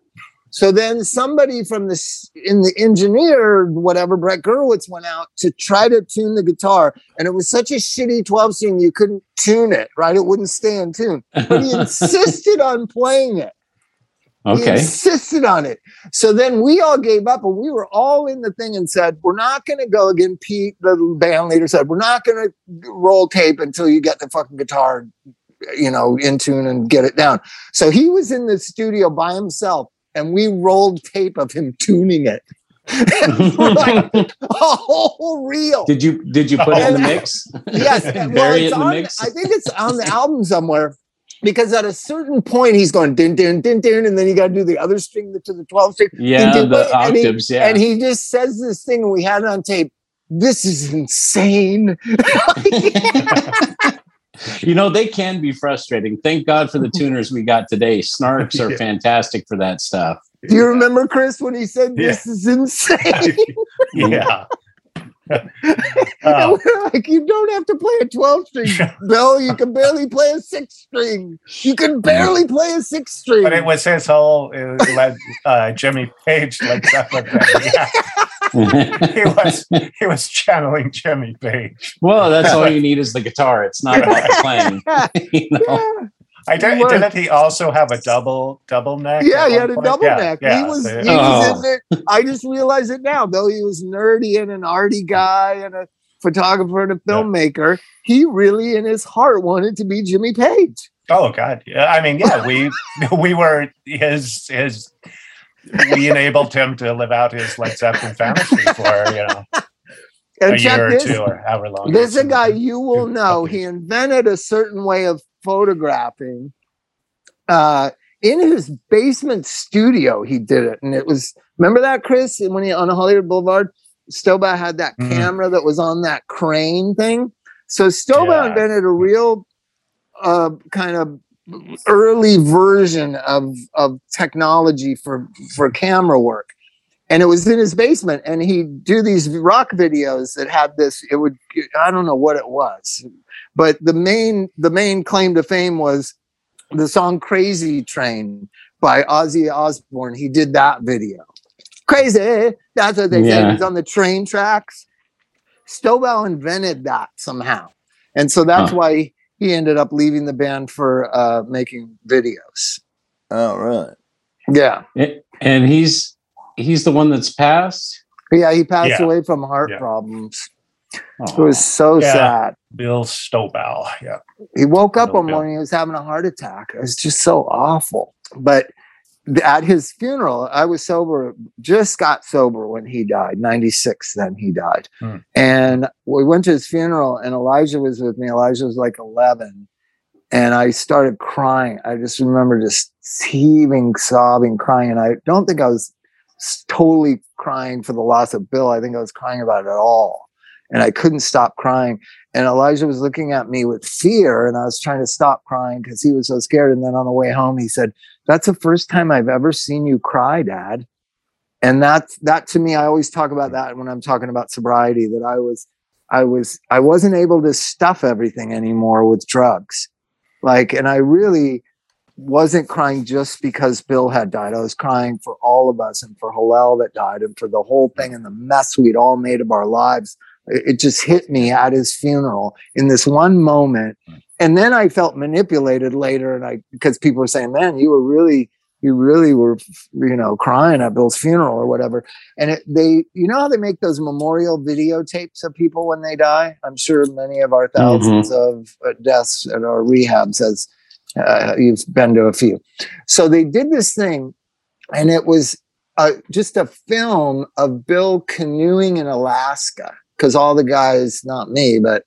So then somebody from the in the engineer, whatever, Brett Gurewitz went out to try to tune the guitar. And it was such a shitty 12 string, you couldn't tune it, right? It wouldn't stay in tune. But he <laughs> insisted on playing it. He insisted on it. So then we all gave up and we were all in the thing and said, We're not going to go again. Pete, the band leader, said, We're not going to roll tape until you get the fucking guitar, you know, in tune and get it down. So he was in the studio by himself and we rolled tape of him tuning it. <laughs> like a whole reel. Did you did you put it in the mix? <laughs> Yes, well, Bury it in the mix. I think it's on the album somewhere because at a certain point he's going din din din din, and then you got to do the other string to the twelve string, yeah, did- the and he- octaves. Yeah. and he just says this thing, and we had it on tape. This is insane. <laughs> you know they can be frustrating. Thank God for the tuners we got today. Snarks are <laughs> Yeah. fantastic for that stuff. Do you remember Chris when he said this is insane? <laughs> yeah. And Oh, we're like, you don't have to play a 12 string, <laughs> Bill. You can barely play a six string. You can barely play a six string. but it was his whole uh, led, uh, Jimmy Page Led Zeppelin thing. Yeah, he was he was channeling Jimmy Page. well, that's all <laughs> you need is the guitar. It's not about the playing. <laughs> you know? yeah. I didn't. was. didn't he also have a double double neck? Yeah, at he had a point? double Yeah, neck. yeah, he was, so- he Oh. was in there. I just realized it now. Though he was nerdy and an arty guy and a photographer and a Yeah. filmmaker, he really in his heart wanted to be Jimmy Page. Oh God! Yeah, I mean, yeah, we <laughs> we were his his. We enabled him to live out his Led Zeppelin fantasy for you know And a check year or this. two or however long. This is a guy you will know. He invented a certain way of photographing. Uh, in his basement studio, he did it, and it was. Remember that, Chris? When he on Hollywood Boulevard, Stobaugh had that Mhm. camera that was on that crane thing. So Stobaugh Yeah. invented a real uh, kind of early version of of technology for for camera work and it was in his basement and he'd do these rock videos that had this it would i don't know what it was but the main the main claim to fame was the song crazy train by ozzy osbourne he did that video crazy that's what they said Yeah. it was on the train tracks Stobaugh invented that somehow and so that's Huh. why he ended up leaving the band for uh, making videos Oh, All right. yeah and he's he's the one that's passed. yeah he passed Yeah. away from heart Yeah. problems it was so Yeah. sad Bill Stobaugh. Yeah. He woke up Oh, one morning, he was having a heart attack. It was just so awful. But at his funeral, I was sober, just got sober when he died, 96 then he died. Hmm. And we went to his funeral, and Elijah was with me. Elijah was like 11. And I started crying. I just remember just heaving, sobbing, crying. And I don't think I was totally crying for the loss of Bill. I think I was crying about it all. And I couldn't stop crying. And Elijah was looking at me with fear, and I was trying to stop crying because he was so scared. And then on the way home, he said, "That's the first time I've ever seen you cry, Dad." And that that to me, I always talk about that when I'm talking about sobriety. That I was, I was, I wasn't able to stuff everything anymore with drugs, like, and I really wasn't crying just because Bill had died. I was crying for all of us and for Hillel that died and for the whole thing and the mess we'd all made of our lives. It, just hit me at his funeral in this one moment. And then I felt manipulated later. And I, because people were saying, man, you were really, you really were, you know, crying at Bill's funeral or whatever. And it, they, you know how they make those memorial videotapes of people when they die? I'm sure many of our 1000s of uh, deaths at our rehabs has uh, you've been to a few. So they did this thing, and it was uh, just a film of Bill canoeing in Alaska because all the guys, not me, but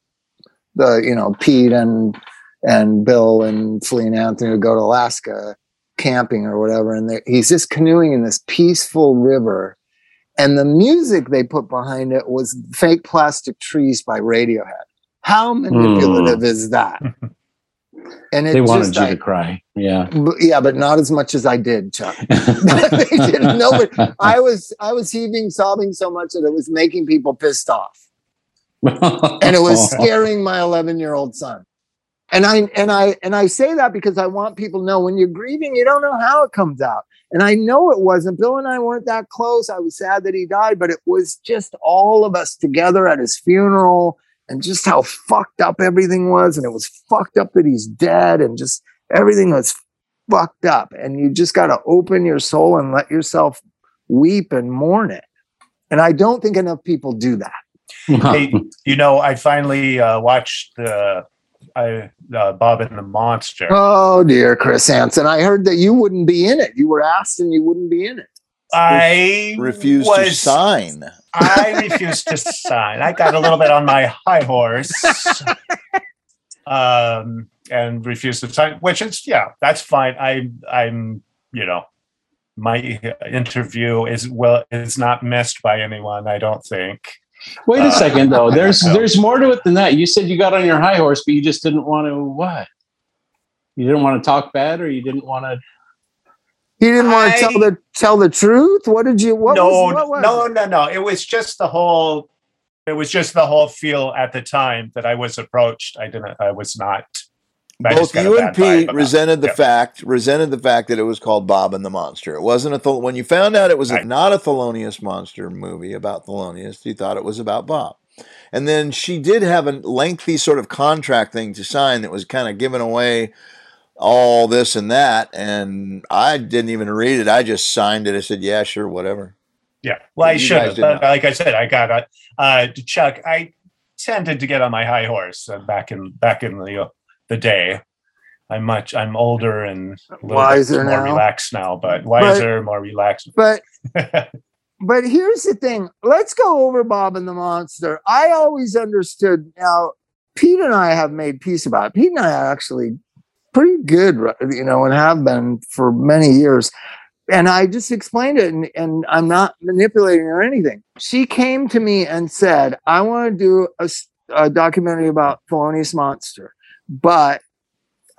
the you know Pete and and Bill and Flea and Anthony would go to Alaska camping or whatever, and he's just canoeing in this peaceful river. And the music they put behind it was "Fake Plastic Trees" by Radiohead. How manipulative mm. is that? <laughs> and they wanted just, you I, to cry. Yeah, but, yeah, but not as much as I did, Chuck. <laughs> <laughs> they didn't know it. I was I was heaving, sobbing so much that it was making people pissed off, and it was <laughs> scaring my 11 year old son. And I and I and I say that because I want people to know when you're grieving, you don't know how it comes out. And I know it wasn't. Bill and I weren't that close. I was sad that he died, but it was just all of us together at his funeral and just how fucked up everything was. And it was fucked up that he's dead and just everything was fucked up. And you just got to open your soul and let yourself weep and mourn it. And I don't think enough people do that. <laughs> hey, you know, I finally uh, watched the I, uh, Bob and the Monster. Oh dear, Chris Hansen. I heard that you wouldn't be in it. You were asked and you wouldn't be in it. I refused was, to sign. I refused to sign. I got a little bit on my high horse, <laughs> um, and refused to sign. Which is yeah, that's fine. I I'm you know my interview is well is not missed by anyone. I don't think. Wait a uh, second though. <laughs> There's there's more to it than that. You said you got on your high horse, but you just didn't want to what? You didn't want to talk bad, or you didn't want to he didn't want to tell the tell the truth. What did you? What no, was, what was no, no, no. It was just the whole. It was just the whole feel at the time that I was approached. I didn't. I was not. I Both you and Pete resented the yeah. fact resented the fact that it was called Bob and the Monster. It wasn't a Thel- when you found out it was right. a, not a Thelonious Monster movie about Thelonious. You thought it was about Bob. And then she did have a lengthy sort of contract thing to sign that was kind of given away all this and that. And I didn't even read it. I just signed it. I said, yeah, sure, whatever. Yeah. Well, I should have. Like I said, I got a, uh, to Chuck, I tended to get on my high horse uh, back in, back in the, uh, the day. I'm much, I'm older and a little wiser more now. relaxed now, but wiser, but, more relaxed. <laughs> But, but here's the thing. Let's go over Bob and the Monster. I always understood now. Pete and I have made peace about it. Pete and I actually pretty good, you know, and have been for many years. And I just explained it, and, and I'm not manipulating or anything. She came to me and said, I want to do a, a documentary about Thelonious Monster, but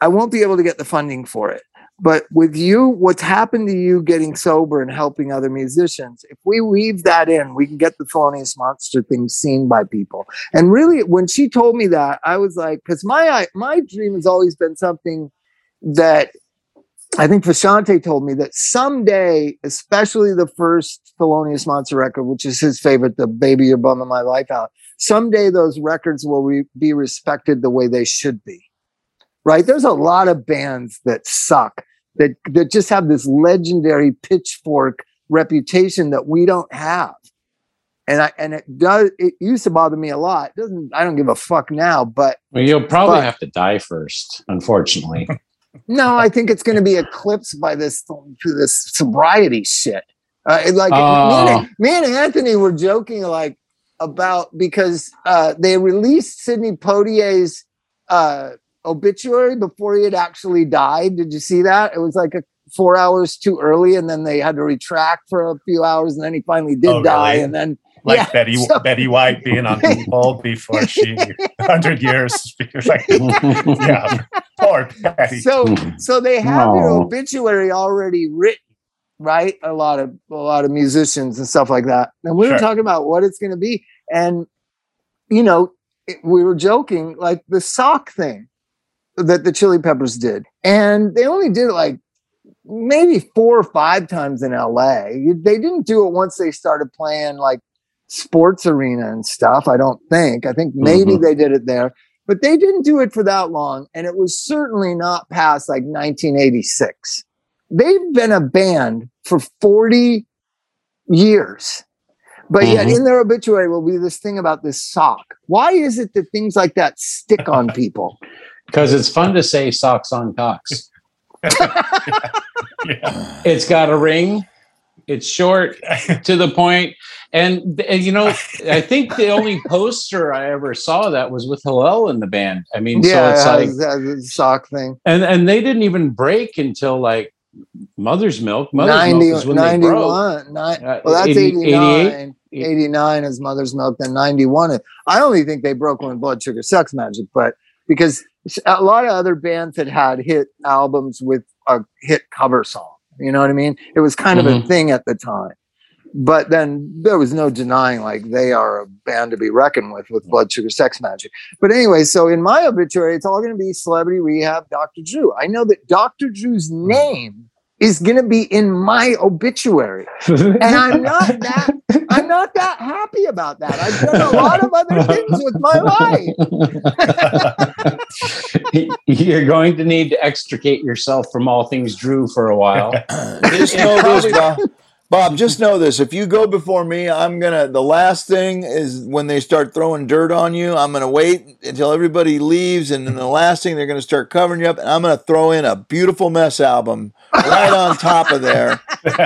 I won't be able to get the funding for it. But with you, what's happened to you getting sober and helping other musicians, if we weave that in, we can get the Thelonious Monster thing seen by people. And really, when she told me that, I was like, because my my dream has always been something that I think Frusciante told me that someday, especially the first Thelonious Monster record, which is his favorite, the Baby You're Bumming My Life Out, someday those records will re- be respected the way they should be. Right? There's a lot of bands that suck that that just have this legendary pitchfork reputation that we don't have. And I and it does it used to bother me a lot. It doesn't I don't give a fuck now, but well, you'll probably but, have to die first, unfortunately. <laughs> no, I think it's going to be eclipsed by this this sobriety shit. Uh, like uh, me, and, oh. me, and, Anthony were joking like about because uh, they released Sidney Poitier's uh, obituary before he had actually died. Did you see that? It was like a four hours too early, and then they had to retract for a few hours, and then he finally did oh, die, really? and then like Yeah, Betty so- Betty White being on <laughs> people before she hundred years. <laughs> Like, mm, yeah, poor Betty. so so they have your obituary already written right a lot of a lot of musicians and stuff like that and we were talking about what it's going to be and you know it- we were joking like the sock thing that the chili peppers did. And they only did it like maybe four or five times in la they didn't do it once they started playing like sports arena and stuff i don't think. I think maybe they did it there. But they didn't do it for that long and it was certainly not past like 1986 they've been a band for 40 years. But yet Mhm. in their obituary will be this thing about this sock. Why is it that things like that stick on <laughs> people Because it's fun to say socks on cocks. <laughs> yeah. It's got a ring. It's short <laughs> to the point, and, and you know, I <laughs> think the only poster I ever saw that was with Hillel in the band. I mean, yeah so it's like, has a sock thing and and they didn't even break until like Mother's Milk. Mother's 90, Milk is when they broke. 91 nine, Uh, well that's 80 89 89 is mother's milk then 91 i only think they broke when Blood Sugar Sex Magik but because a lot of other bands had had hit albums with a hit cover song you know what i mean? It was kind of a Mhm. thing at the time. But then there was no denying like they are a band to be reckoned with with Blood Sugar Sex Magik. But anyway so in my obituary it's all going to be celebrity rehab dr drew. I know that dr drew's name is going to be in my obituary <laughs> and I'm not that I'm not that happy about that. I've done a lot of other things with my life. <laughs> You're going to need to extricate yourself from all things Drew for a while. <laughs> just know this, Bob. Bob, just know this. If you go before me, I'm gonna. The last thing is when they start throwing dirt on you. I'm gonna wait until everybody leaves, and then the last thing they're gonna start covering you up, and I'm gonna throw in a beautiful mess album right on top of there, <laughs> and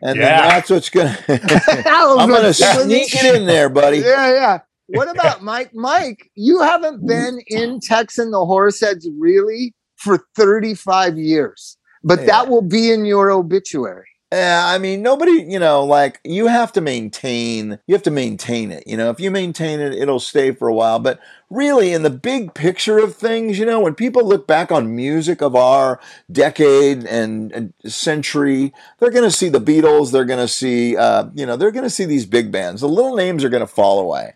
then Yeah. that's what's gonna. <laughs> I'm gonna what- sneak it in there, buddy. Yeah, yeah. What about <laughs> Mike? Mike, you haven't been in Tex and the Horseheads really for 35 years, but Yeah. that will be in your obituary. Yeah, I mean, nobody, you know, like you have to maintain, you have to maintain it. You know, if you maintain it, it'll stay for a while. But really, in the big picture of things, you know, when people look back on music of our decade and, and century, they're going to see the Beatles, they're going to see, uh, you know, they're going to see these big bands. The little names are going to fall away.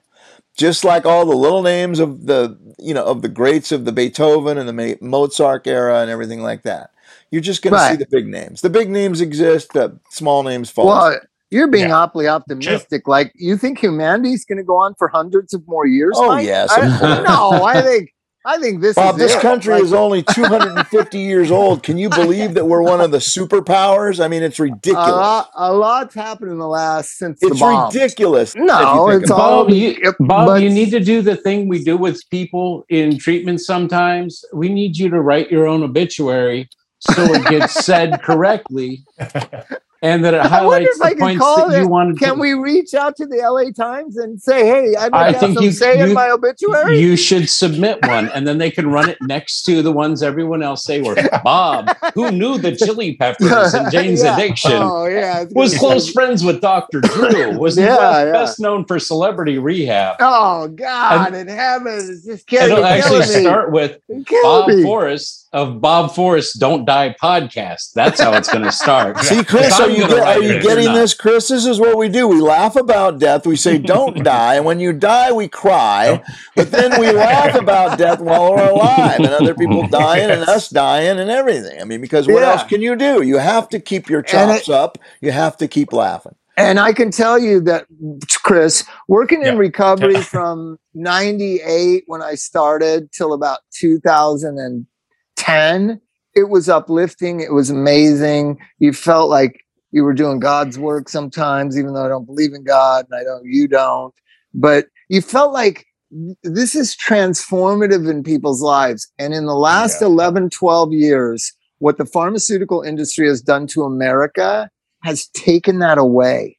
Just like all the little names of the, you know, of the greats of the Beethoven and the Mozart era and everything like that. You're just going to see the big names. The big names exist, the small names fall. Well, you're being Yeah. awfully optimistic. Like you think humanity's going to go on for hundreds of more years? Oh, Mike? yes, I, no, I think I think this Bob, is this it. country Like, is only 250 years old. Can you believe that we're one of the superpowers? I mean, it's ridiculous. lot. A lot's happened in the last since the It's bomb. ridiculous. No, if you it's about all- Bob, you, Bob, but- you need to do the thing we do with people in treatment sometimes. We need you to write your own obituary so it gets said correctly <laughs> and that it I highlights if the can points call that you it- wanted Can to. we reach out to the LA Times and say, "Hey, I'd I like to have think you- say in my obituary"? You should submit one, and then they can run it next to the ones everyone else say were Bob, who knew the Chili Peppers and Jane's Yeah. Addiction, Oh yeah, was close be- friends with Dr. Drew, was Yeah, best, yeah. best known for celebrity rehab. Oh God in heaven, it's just killing, It'll actually me. start with Bob me. Forrest of Bob Forrest Don't Die podcast. That's how it's going to start. <laughs> See, Chris, are you, get, are you getting this, Chris? This is what we do. We laugh about death. We say, don't <laughs> die. And when you die, we cry. But then we laugh about death while we're alive and other people <laughs> dying and us dying and everything. I mean, because what Yeah. else can you do? You have to keep your And it- chops up. You have to keep laughing. And I can tell you that, Chris, working in Yeah. recovery from 98 when I started till about 2010, it was uplifting. It was amazing. You felt like you were doing God's work sometimes, even though I don't believe in God and I don't, you don't. But you felt like this is transformative in people's lives. And in the last Yeah. 11, 12 years, what the pharmaceutical industry has done to America has taken that away.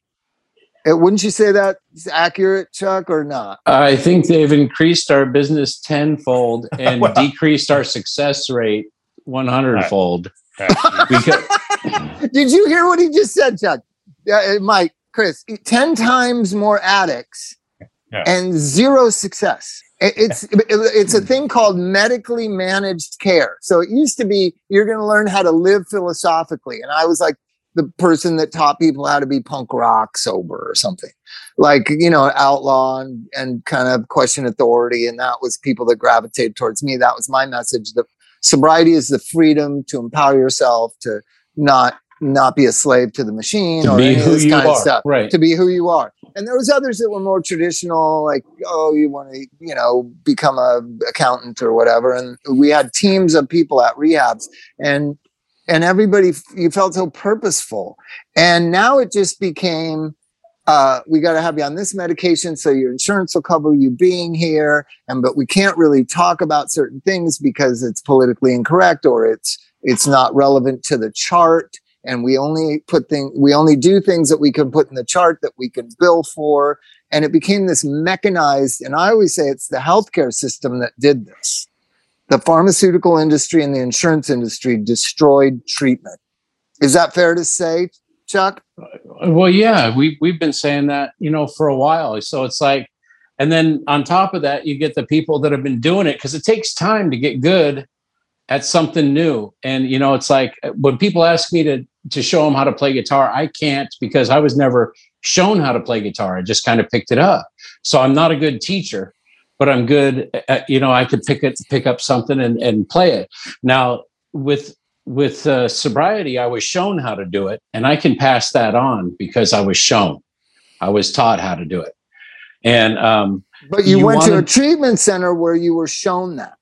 Wouldn't you say that's accurate, Chuck, or not? I think they've increased our business tenfold <laughs> and Well- decreased our success rate 100 fold. Because <laughs> Did you hear what he just said, Chuck? Yeah, uh, Mike. Chris, 10 times more addicts Yeah. and zero success. It's it's a thing called medically managed care. So it used to be you're going to learn how to live philosophically, and I was like the person that taught people how to be punk rock sober or something, like you know, outlaw and, and kind of question authority, and that was people that gravitated towards me. That was my message. That sobriety is the freedom to empower yourself to not not be a slave to the machine To or any this kind of stuff Right. to be who you are. And there was others that were more traditional, like, oh, you want to, you know, become a accountant or whatever. And we had teams of people at rehabs and and everybody you felt so purposeful. And now it just became uh, we got to have you on this medication so your insurance will cover you being here and but we can't really talk about certain things because it's politically incorrect or it's it's not relevant to the chart. And we only put things we only do things that we can put in the chart that we can bill for. And it became this mechanized and i always say it's the healthcare system that did this the pharmaceutical industry and the insurance industry destroyed treatment is that fair to say chuck uh, Well, yeah, we we've been saying that, you know, for a while. So it's like, and then on top of that, you get the people that have been doing it because it takes time to get good at something new. And you know, it's like uh, when people ask me to to show them how to play guitar, I can't because I was never shown how to play guitar. I just kind of picked it up. So I'm not a good teacher, but I'm good. At, you know, I could pick it, pick up something and and play it. Now with with uh, sobriety, I was shown how to do it, and I can pass that on because I was shown, I was taught how to do it, and um, but you, You went to a treatment center where you were shown that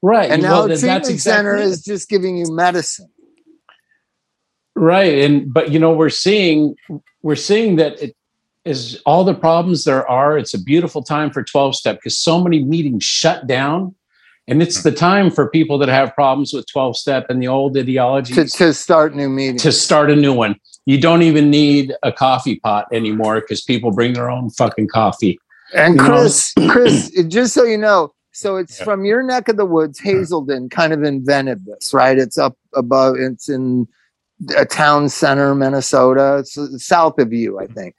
right, and well, now a th- treatment center it. is just giving you medicine right, and but you know we're seeing we're seeing that it is all the problems there are. It's a beautiful time for twelve step because so many meetings shut down. And it's hmm. the time for people that have problems with 12 step and the old ideology to, to start new meetings to start a new one. You don't even need a coffee pot anymore because people bring their own fucking coffee. And You know? Chris, <clears throat> Chris, just so you know, so it's Yeah. from your neck of the woods. Hmm. Hazelden kind of invented this, right? It's up above. It's in a town center, Minnesota. It's south of you, I think,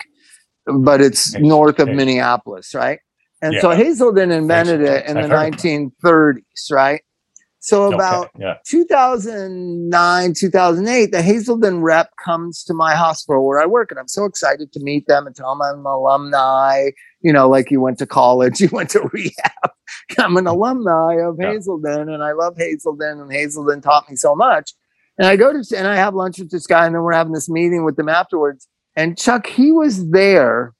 but it's Okay. north of Okay. Minneapolis, right? And so Hazelden invented it in I've the heard of it. 1930s, right? So Okay, about yeah. 2009, 2008, the Hazelden rep comes to my hospital where I work, and I'm so excited to meet them and tell them I'm an alumni. You know, like you went to college, <laughs> you went to rehab. I'm an alumni of Yeah. Hazelden, and I love Hazelden, and Hazelden taught me so much. And I go to and I have lunch with this guy, and then we're having this meeting with them afterwards. And Chuck, he was there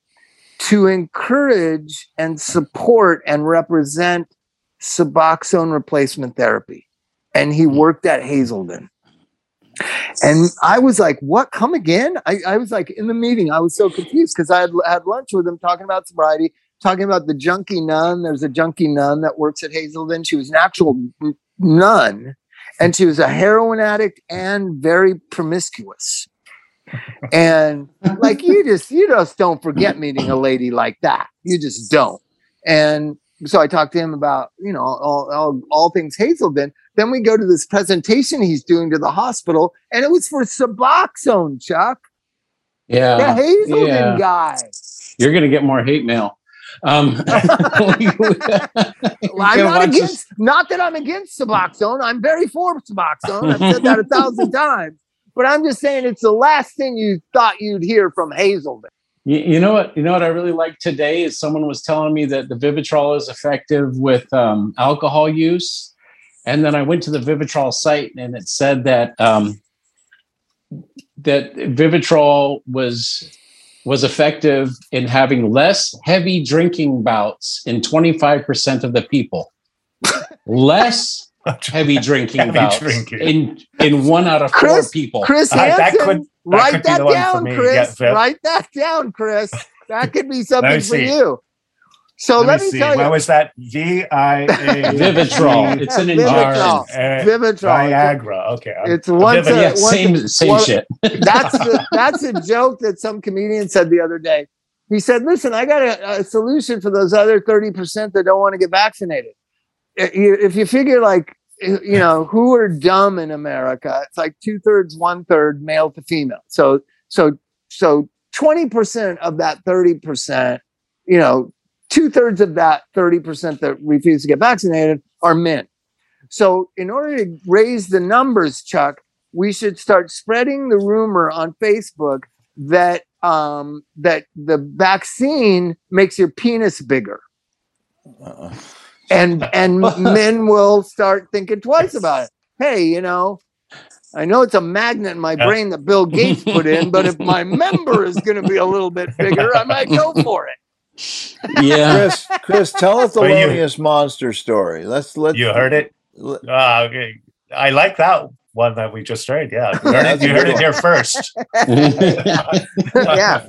to encourage and support and represent Suboxone replacement therapy. And he mm-hmm. worked at Hazelden. And I was like, what? Come again? I, I was like, in the meeting, I was so confused because I had had lunch with him talking about sobriety, talking about the junkie nun. There's a junkie nun that works at Hazelden. She was an actual nun, and she was a heroin addict and very promiscuous. And <laughs> like you just you just don't forget meeting a lady like that. You just don't. And so I talked to him about you know all, all, all things Hazelden. Then we go to this presentation he's doing to the hospital, and it was for Suboxone, Chuck, the Yeah. Hazelden yeah. guy. You're going to get more hate mail. Um, <laughs> Well, I'm not against, not that I'm against Suboxone. I'm very for Suboxone. I've said that a thousand times. But I'm just saying it's the last thing you thought you'd hear from Hazelden. You, you know what? You know what I really like today is someone was telling me that the Vivitrol is effective with um, alcohol use, and then I went to the Vivitrol site and it said that um, that Vivitrol was was effective in having less heavy drinking bouts in 25% of the people. <laughs> less heavy drinking Heavy bouts drinking. in in one out of four people. Chris Uh, that Hansen, could- that write could that the one for down. Chris. Yeah, write that down, Chris. That could be something for see. you. So let, Let, me, me see. tell What you, was that? V I A Vivitrol. It's an Vivitrol. injection. Vivitrol. Viagra. Okay. It's once Vivitrol. a, Yeah, once same a- same one- shit. <laughs> that's the, that's a joke that some comedian said the other day. He said, "Listen, I got a, a solution for those other thirty percent that don't want to get vaccinated. If you figure like you know who are dumb in America, it's like two thirds, one third male to female. So so so 20% of that 30%, you know, two thirds of that 30% that refuse to get vaccinated are men. So, in order to raise the numbers, Chuck, we should start spreading the rumor on Facebook that um, that the vaccine makes your penis bigger, Uh-uh. And and <laughs> men will start thinking twice about it. <laughs> Hey, you know, I know it's a magnet in my Yeah. brain that Bill Gates put in, but if my <laughs> member is going to be a little bit bigger, I might go for it. Yeah. Chris, Chris, tell us the Well, Thelonious Monster story. Let's let You heard it? let- Uh, okay. I like that one that we just heard. Yeah. You heard it, you heard it here first. yeah,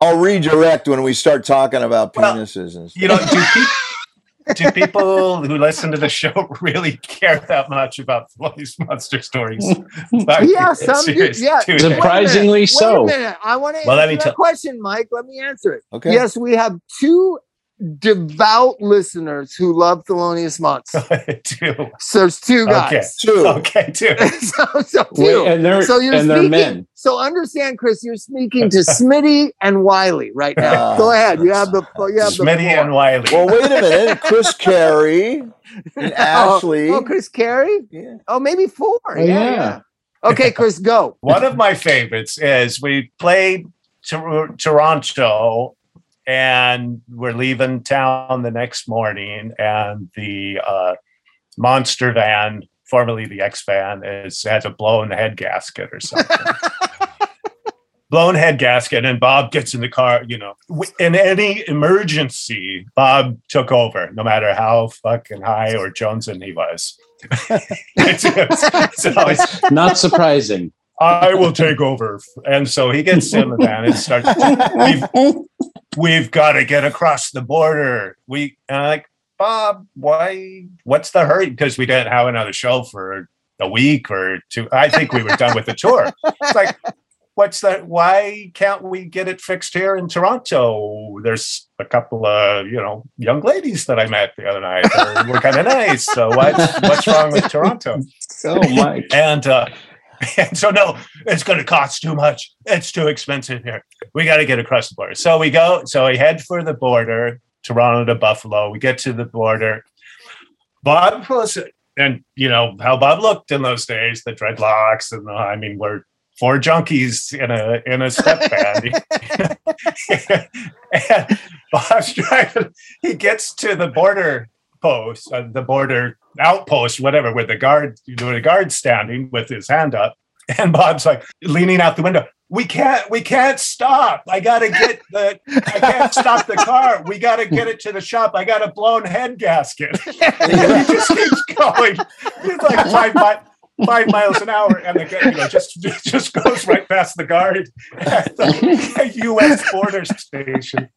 I'll redirect when we start talking about Well, penises and stuff. you know, do, pe- <laughs> do people who listen to the show really care that much about these monster stories? <laughs> Like, Yeah, some do, yeah. dude, Wait a Surprisingly minute, so. Wait a minute. I want to Well, answer let me that tell- question, Mike. Let me answer it. Okay. Yes, we have two devout listeners who love Thelonious Monster. <laughs> two. So there's two guys. <laughs> Two. Okay, two. <laughs> so, so Wait, two. and they're so you're and they're speaking. men. So understand, Chris. You're speaking to Smitty and Wiley right now. Ah. Go ahead. You have the. You have Smitty floor. and Wiley. Well, wait a minute. Chris Carey and Ashley. Oh, Chris Carey. Yeah. Oh, maybe four. Oh, yeah, yeah. yeah. Okay, Chris, go. One of my favorites is we played Tor- Toronto and we're leaving town the next morning and the uh, monster van formerly the x van is has a blown head gasket or something <laughs> blown head gasket and bob gets in the car you know in any emergency bob took over no matter how fucking high or jonesing he was <laughs> it's, it's, it's always Not surprising. I will take over. And so he gets in the van and starts, we've, we've got to get across the border. We, and I'm like, Bob, why, what's the hurry? Because we didn't have another show for a week or two. I think we were done with the tour. It's like, what's that? Why can't we get it fixed here in Toronto? There's a couple of, you know, young ladies that I met the other night. We're kind of nice. So what's, what's wrong with Toronto? <laughs> So my. And uh, <laughs> and so no, it's going to cost too much. It's too expensive here. We got to get across the border. So we go. So we head for the border, Toronto to Buffalo. We get to the border. Bob was, and you know how Bob looked in those days, the dreadlocks, and the, I mean, we're four junkies in a in a step band. <laughs> <laughs> and Bob's driving. He gets to the border post, uh, the border outpost, whatever, where the guard, the guard's standing with his hand up, <laughs> and Bob's like leaning out the window. We can't, we can't stop. I gotta get the, I can't stop the car. We gotta get it to the shop. I got a blown head gasket. <laughs> He just keeps going. He's like five five miles an hour, and the you know, just <laughs> just goes right past the guard at the U.S. border station,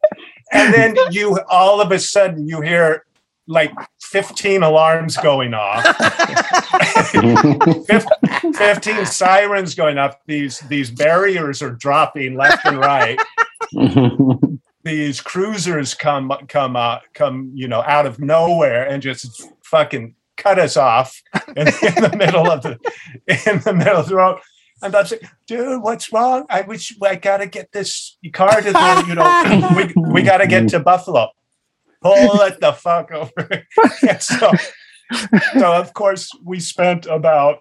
and then you all of a sudden you hear like 15 alarms going off <laughs> 15 sirens going off these these barriers are dropping left and right these cruisers come come uh, come you know out of nowhere and just fucking cut us off in, <laughs> in the middle of the in the middle of the road and I'm saying, dude, what's wrong? I wish I gotta get this car to the, you know, we, we gotta get to Buffalo. Pull it the fuck over. <laughs> so, so of course we spent about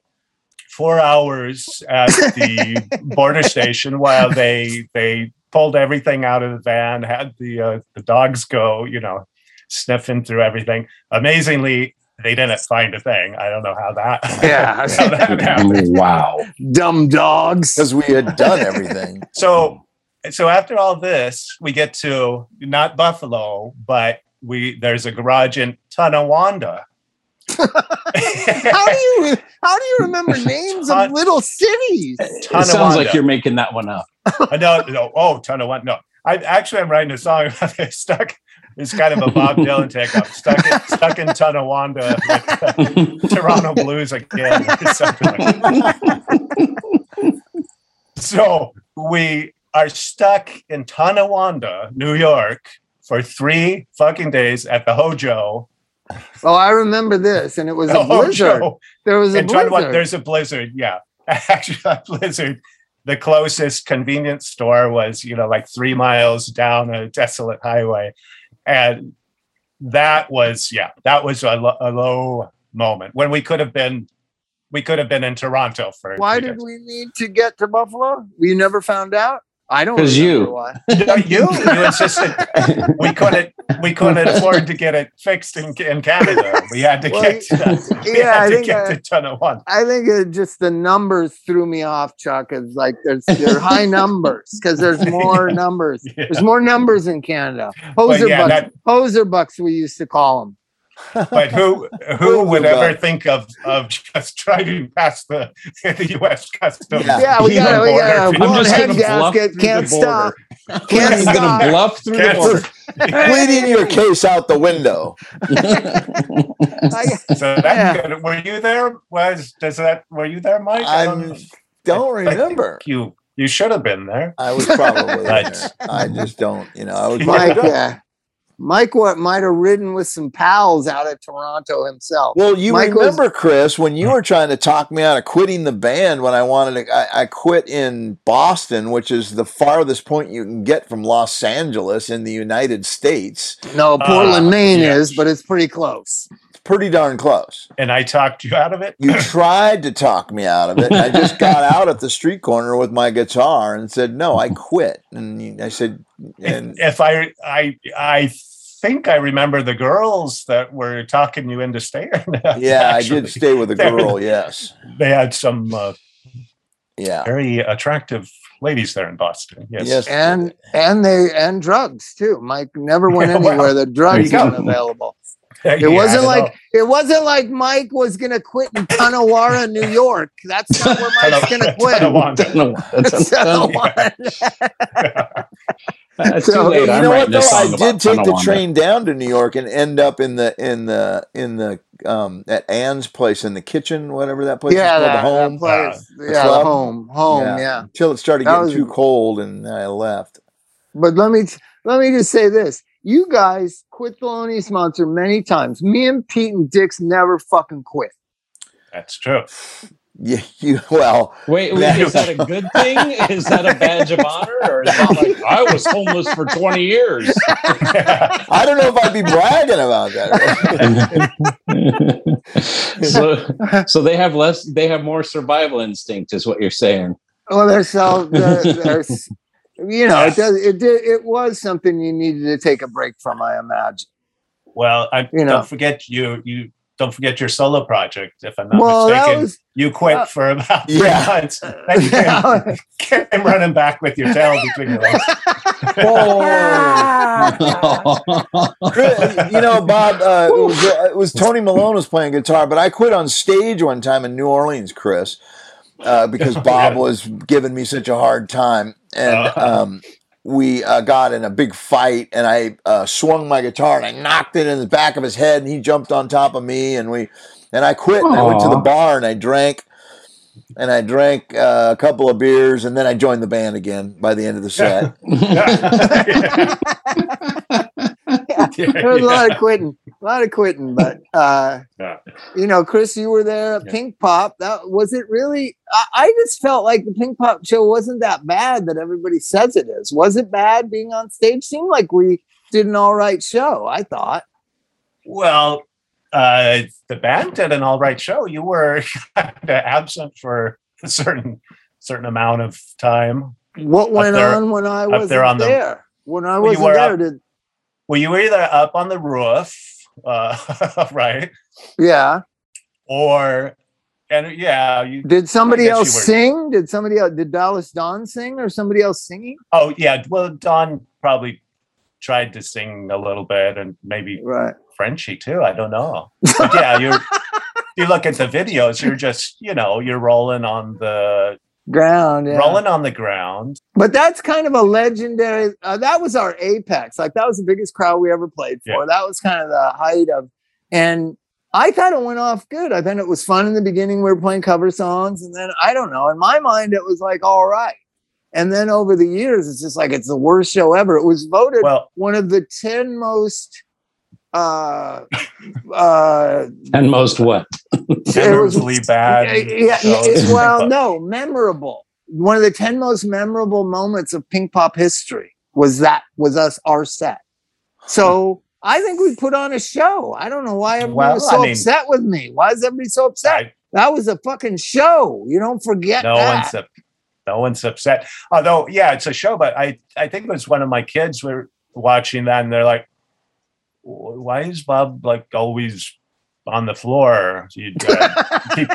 four hours at the border station while they they pulled everything out of the van, had the uh, the dogs go, you know, sniffing through everything. Amazingly, they didn't find a thing. I don't know how that. <laughs> Yeah. how that <laughs> happened. wow. Dumb dogs. Because we had done everything. So, so after all this, we get to not Buffalo, but we there's a garage in Tonawanda. How do you how do you remember <laughs> names Ton- of little cities? It sounds like you're making that one up. No, no, oh, Tonawanda. No, I actually I'm writing a song about it. Stuck. It's kind of a Bob <laughs> Dylan take. I'm stuck in, stuck in Tonawanda with uh, <laughs> Toronto Blues again. or something like. So we are stuck in Tonawanda, New York, for three fucking days at the Hojo. Oh, I remember this, and it was <laughs> The a blizzard. There was a Tonawanda, blizzard. there's a blizzard. Yeah, <laughs> actually, a blizzard. the closest convenience store was, you know, like three miles down a desolate highway. And that was, yeah, that was a, lo- a low moment when we could have been, we could have been in Toronto for. Why did we need to get to Buffalo? We never found out. I don't 'Cause remember <laughs> you. why. <laughs> you you insisted we couldn't we couldn't afford <laughs> to get it fixed in, in Canada. We had to Well, get to, we yeah, had I to think, get uh, to Tonawanda. I think it just the numbers threw me off, Chuck. It's like there's they're high numbers because there's more numbers. Yeah. There's more numbers in Canada. But Poser yeah, bucks. that- Poser bucks we used to call them. <laughs> But who who would ever think of of just driving past the the U.S. customs? Yeah. Yeah, we got we got border. a I'm one just head gonna bluff gasket. Can't the border. stop. He's Can't gonna bluff through Can't- the border. Pleading your case out the window. So that could, were you there? Was does that were you there, Mike? I don't, I don't I think remember. you you should have been there. I was probably <laughs> Right. there. I just don't, you know, I was Mike, probably- uh, Mike, what might have ridden with some pals out of Toronto himself. Well, you Mike was- remember, Chris, when you were trying to talk me out of quitting the band when I wanted to, I, I quit in Boston, which is the farthest point you can get from Los Angeles in the United States. no, Portland, Uh, Maine yeah. is, but it's pretty close. It's pretty darn close. And I talked you out of it. You <clears throat> tried to talk me out of it. I just <laughs> got out at the street corner with my guitar and said, "No, I quit." And I said, "And if I I I think I remember the girls that were talking you into staying. <laughs> yeah, I did stay with a girl. Yes, They had some uh, yeah, very attractive ladies there in Boston. Yes. yes, And and they and drugs too. Mike never <laughs> went Well, anywhere. The drugs there you weren't available. Yeah, It I wasn't like know. it wasn't like Mike was gonna quit in Tonawara, New York. That's not where <laughs> Mike's gonna quit. Tonawanda. Tonawanda. Uh, So, too late. you I'm know what though? I did about take the train down to New York and end up in the in the in the um at Ann's place in the kitchen, whatever that place yeah, is called, that, the home. that place. the yeah, the home, home. Yeah. Until it started That getting was- too cold and I left. But let me let me just say this: you guys quit Thelonious Monster many times. Me and Pete and Dix never fucking quit. That's true. Yeah, you well, Wait, wait, Yeah. is that a good thing? Is that a badge of honor, or is that like I was homeless for twenty years? I don't know if I'd be bragging about that. <laughs> so, so they have less. They have more survival instinct, is what you're saying. Well, there's so there- there's <laughs> you know it does it did it was something you needed to take a break from. I imagine. Well, I You know. don't forget you you don't forget your solo project. If I'm not Well, mistaken, was you quit uh, for about three Yeah. months. Then you came, <laughs> <laughs> came running back with your tail between your legs. Chris, <laughs> you know, Bob, uh, it, was, uh, it was Tony Malone was playing guitar, but I quit on stage one time in New Orleans, Chris, uh, because <laughs> Bob Yeah. was giving me such a hard time, and Uh-huh. um, we uh, got in a big fight, and I uh, swung my guitar and I knocked it in the back of his head, and he jumped on top of me, and we, and I quit, and I went to the bar and I drank. And I drank uh, a couple of beers, and then I joined the band again by the end of the set. <laughs> <laughs> <laughs> there was a lot of quitting, a lot of quitting. But uh, Yeah. you know, Chris, you were there at Yeah. Pinkpop. That was it. Really, I, I just felt like the Pinkpop show wasn't that bad that everybody says it is. Was it bad being on stage? Seemed like we did an all right show. I thought. Well, uh, the band did an all right show. You were <laughs> absent for a certain certain amount of time. What went there- on when I wasn't there the- When I wasn't there, up- did Well, you were either up on the roof, uh, <laughs> right, yeah? or and yeah, you. Did somebody you else sing? Did somebody else? Did Dallas Dawn sing, or somebody else singing? Oh yeah, well, Don probably tried to sing a little bit and maybe Right. Frenchy too. I don't know. But yeah, you're. You look at the videos. You're just, you know, you're rolling on the Ground. Yeah. rolling on the ground. But that's kind of a legendary. Uh, that was our apex. Like that was the biggest crowd we ever played for. Yeah. That was kind of the height of. And I thought it went off good. I thought it was fun in the beginning. We were playing cover songs, and then I don't know. In my mind, it was like all right. And then over the years, it's just like it's the worst show ever. It was voted Well, one of the ten most. Uh, uh, And most what? it was memorably bad. yeah, yeah, shows. well, <laughs> no, memorable. one of the 10 most memorable moments of pink pop history was that was us our set. So I think we put on a show. I don't know why everyone Well, was so I mean- upset with me. Why is everybody so upset? I- that was a fucking show. You don't forget no that. one's up, no one's upset. Although, yeah, it's a show, but I I think it was one of my kids were watching that, and they're like, "Wh- "Why is Bob like always on the floor?" You uh, keep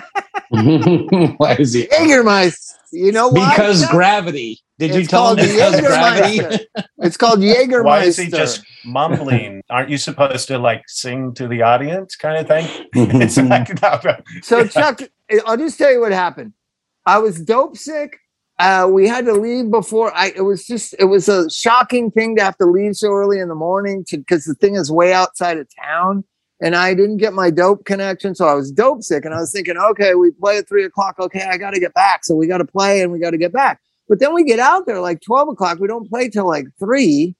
<laughs> Why is he? Jägermeister. You know why? Because Chuck? gravity. Did you tell him because gravity? It's called Jägermeister. Why is he just mumbling? Aren't you supposed to like sing to the audience, kind of thing? <laughs> It's like no, no. So Chuck, I'll just tell you what happened. I was dope sick. Uh, we had to leave before I. It was just. It was a shocking thing to have to leave so early in the morning to because the thing is way outside of town, and I didn't get my dope connection, so I was dope sick, and I was thinking, okay, we play at three o'clock. Okay, I got to get back, so we got to play and we got to get back. But then we get out there like twelve o'clock. We don't play till like three.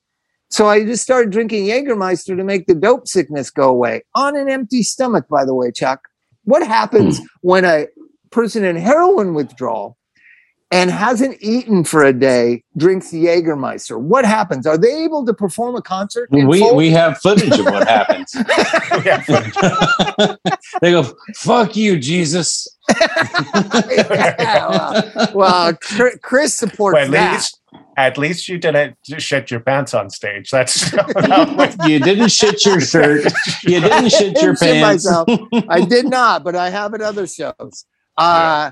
So I just started drinking Jägermeister to make the dope sickness go away on an empty stomach, by the way, Chuck. What happens when a person in heroin withdrawal and hasn't eaten for a day drinks Jägermeister? What happens? Are they able to perform a concert? in we full? we have footage of what happens. <laughs> <laughs> They go, "Fuck you, Jesus." Yeah, well, well, Chris supports Well, at that. least at least you didn't shit your pants on stage. That's <laughs> you didn't shit your shirt. You didn't shit your Didn't shit pants. myself. I did not, but I have at other shows. Uh,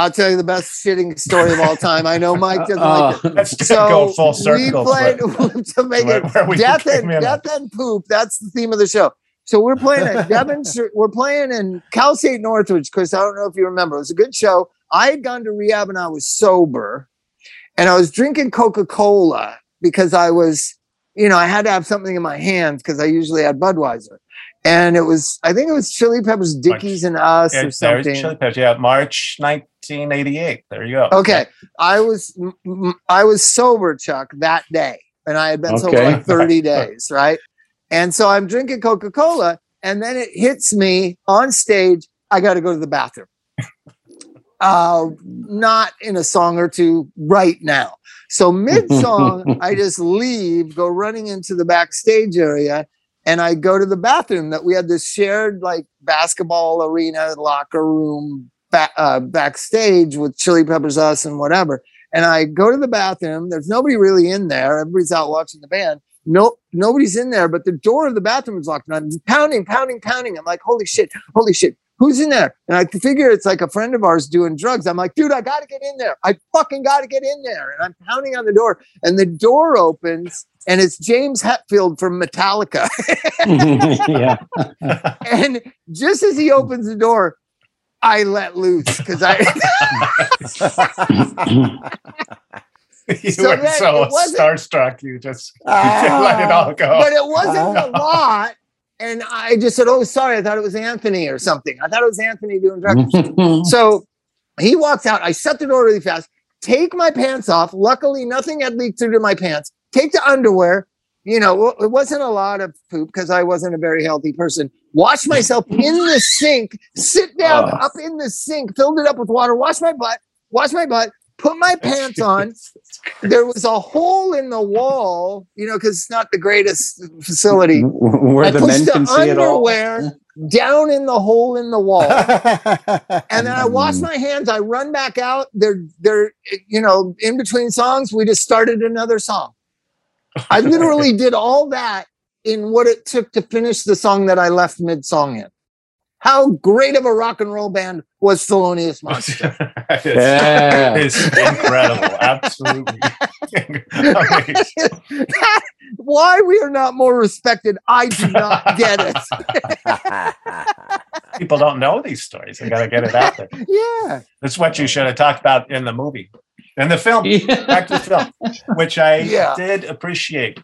I'll tell you the best shitting story of all time. I know Mike doesn't like it. Let's So go full circle. <laughs> we played to make it death and death and poop. That's the theme of the show. So we're playing at Devon. <laughs> We're playing in Cal State Northridge. Chris, I don't know if you remember. It was a good show. I had gone to rehab and I was sober, and I was drinking Coca Cola because I was, you know, I had to have something in my hands because I usually had Budweiser, and it was, I think it was Chili Peppers, Dickies, and Us Yeah, or something. Chili Peppers. Yeah, March 1988. There you go. Okay, I was I was sober, Chuck, that day, and I had been sober Okay. like thirty <laughs> days, right? And so I'm drinking Coca Cola, and then it hits me on stage. I got to go to the bathroom. <laughs> Uh, not in a song or two right now. So mid song, <laughs> I just leave, go running into the backstage area, and I go to the bathroom that we had this shared like basketball arena, locker room, ba- uh, backstage with Chili Peppers, us, and whatever. And I go to the bathroom. There's nobody really in there. Everybody's out watching the band. No, nobody's in there, but the door of the bathroom is locked. And I'm pounding, pounding, pounding. I'm like, holy shit, holy shit. Who's in there? And I figure it's like a friend of ours doing drugs. I'm like, dude, I got to get in there. I fucking got to get in there. And I'm pounding on the door, and the door opens, and it's James Hetfield from Metallica. <laughs> yeah. and just as he opens the door, I let loose because I. <laughs> you So were so it wasn't- starstruck. You just <laughs> you let it ah. all go. but it wasn't a lot. And I just said, "Oh, sorry, I thought it was Anthony or something. I thought it was Anthony doing drugs." <laughs> so he walks out. I shut the door really fast. Take my pants off. Luckily, nothing had leaked through to my pants. Take the underwear. You know, it wasn't a lot of poop because I wasn't a very healthy person. Wash myself in the sink. Sit down Oh. up in the sink. Filled it up with water. Wash my butt. Wash my butt. Put my <laughs> pants on there was a hole in the wall, you know, because it's not the greatest facility. Where I the pushed the can see it all. underwear down in the hole in the wall, <laughs> and then I wash Mm. my hands. I run back out. They're they're you know in between songs. We just started another song. I <laughs> literally did all that in what it took to finish the song that I left mid song in. How great of a rock and roll band was Thelonious <laughs> Monster? it's, Yeah. it's incredible. Absolutely. That- why we are not more respected, I do not get it. <laughs> People don't know these stories. I got to get it out there. <laughs> yeah. That's what you should have talked about in the movie, in the film. Yeah. back to film, which I Yeah. did appreciate,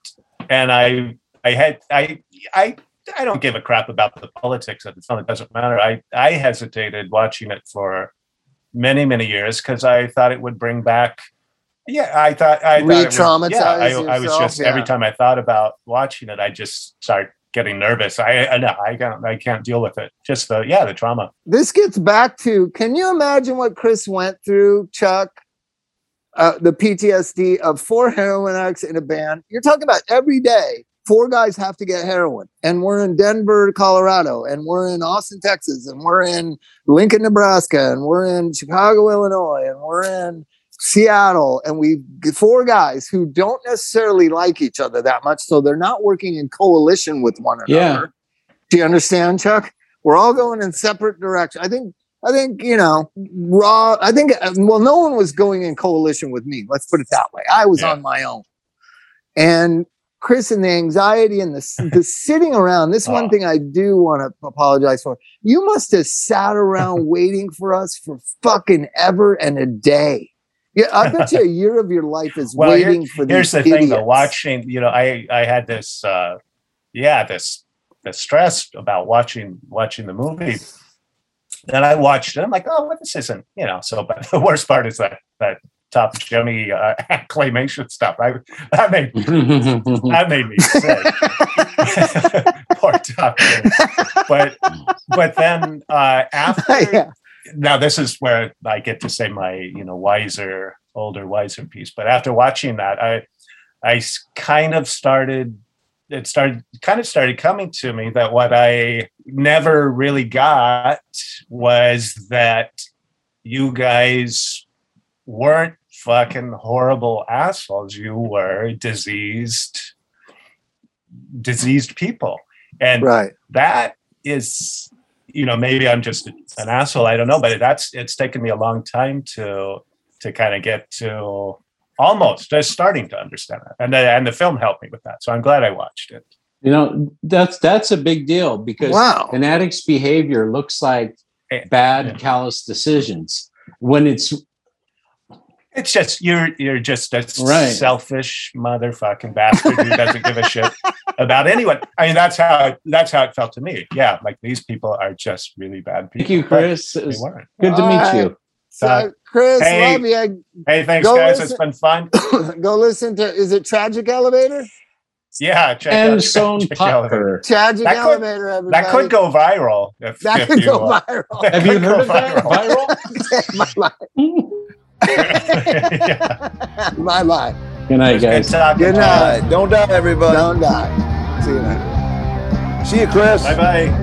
and I I had I I I don't give a crap about the politics of the film. It doesn't matter. I I hesitated watching it for many many years because I thought it would bring back. Yeah, I thought I thought would- Yeah, I, I was just every time I thought about watching it, I just start getting nervous. I I know I can't I can't deal with it. Just the yeah the trauma. This gets back to can you imagine what Chris went through, Chuck, uh, the PTSD of four heroin addicts in a band. You're talking about every day. Four guys have to get heroin, and we're in Denver, Colorado, and we're in Austin, Texas, and we're in Lincoln, Nebraska, and we're in Chicago, Illinois, and we're in Seattle, and we four guys who don't necessarily like each other that much, so they're not working in coalition with one another. Yeah. Do you understand, Chuck? We're all going in separate directions. I think. I think you know. Raw. I think. uh, Well, no one was going in coalition with me. Let's put it that way. I was Yeah. on my own, and Chris and the anxiety and the the <laughs> sitting around. This one Oh. thing I do want to apologize for. You must have sat around <laughs> waiting for us for fucking ever and a day. Yeah, I bet you a year of your life is Well, here- waiting for these Here's the thing, though. Watching, you know, I I had this, uh, yeah, this the stress about watching watching the movie. And I watched it. I'm like, oh, well, this isn't, you know. So, but <laughs> the worst part is that that Top Jimmy uh, <laughs> claymation stuff. I, that made that made me sick. <laughs> Poor Top Jimmy. But but then uh, after <laughs> yeah. now this is where I get to say my you know wiser older wiser piece. But after watching that, I I kind of started it started kind of started coming to me that what I never really got was that you guys weren't fucking horrible assholes. You were diseased diseased people. And Right. that is you know maybe i'm just an asshole i don't know but that's it's taken me a long time to to kind of get to almost just starting to understand that and the, and the film helped me with that so i'm glad i watched it you know, that's that's a big deal because Wow. an addict's behavior looks like Eh, bad, yeah. callous decisions when it's it's just you're you're just a Right. selfish motherfucking bastard who doesn't give a shit <laughs> about anyone i mean that's how that's how it felt to me yeah like these people are just really bad people thank you, Chris. They weren't. good to meet right. you. So, Uh, Chris, hey. love you. hey thanks guys listen- it's been fun <coughs> Go listen to. Is it Tragic Elevator? yeah check And out Stone Check out- Pucker. Tragic That could- Elevator. Everybody. that could go viral if, That if could you, go viral. Have you heard go of that? viral. <laughs> <laughs> <laughs> <laughs> Viral? Yeah. bye bye. Good night, It was good guys. Good to night. All right, don't die, everybody. Don't die. See you later. See you, Chris. Bye bye.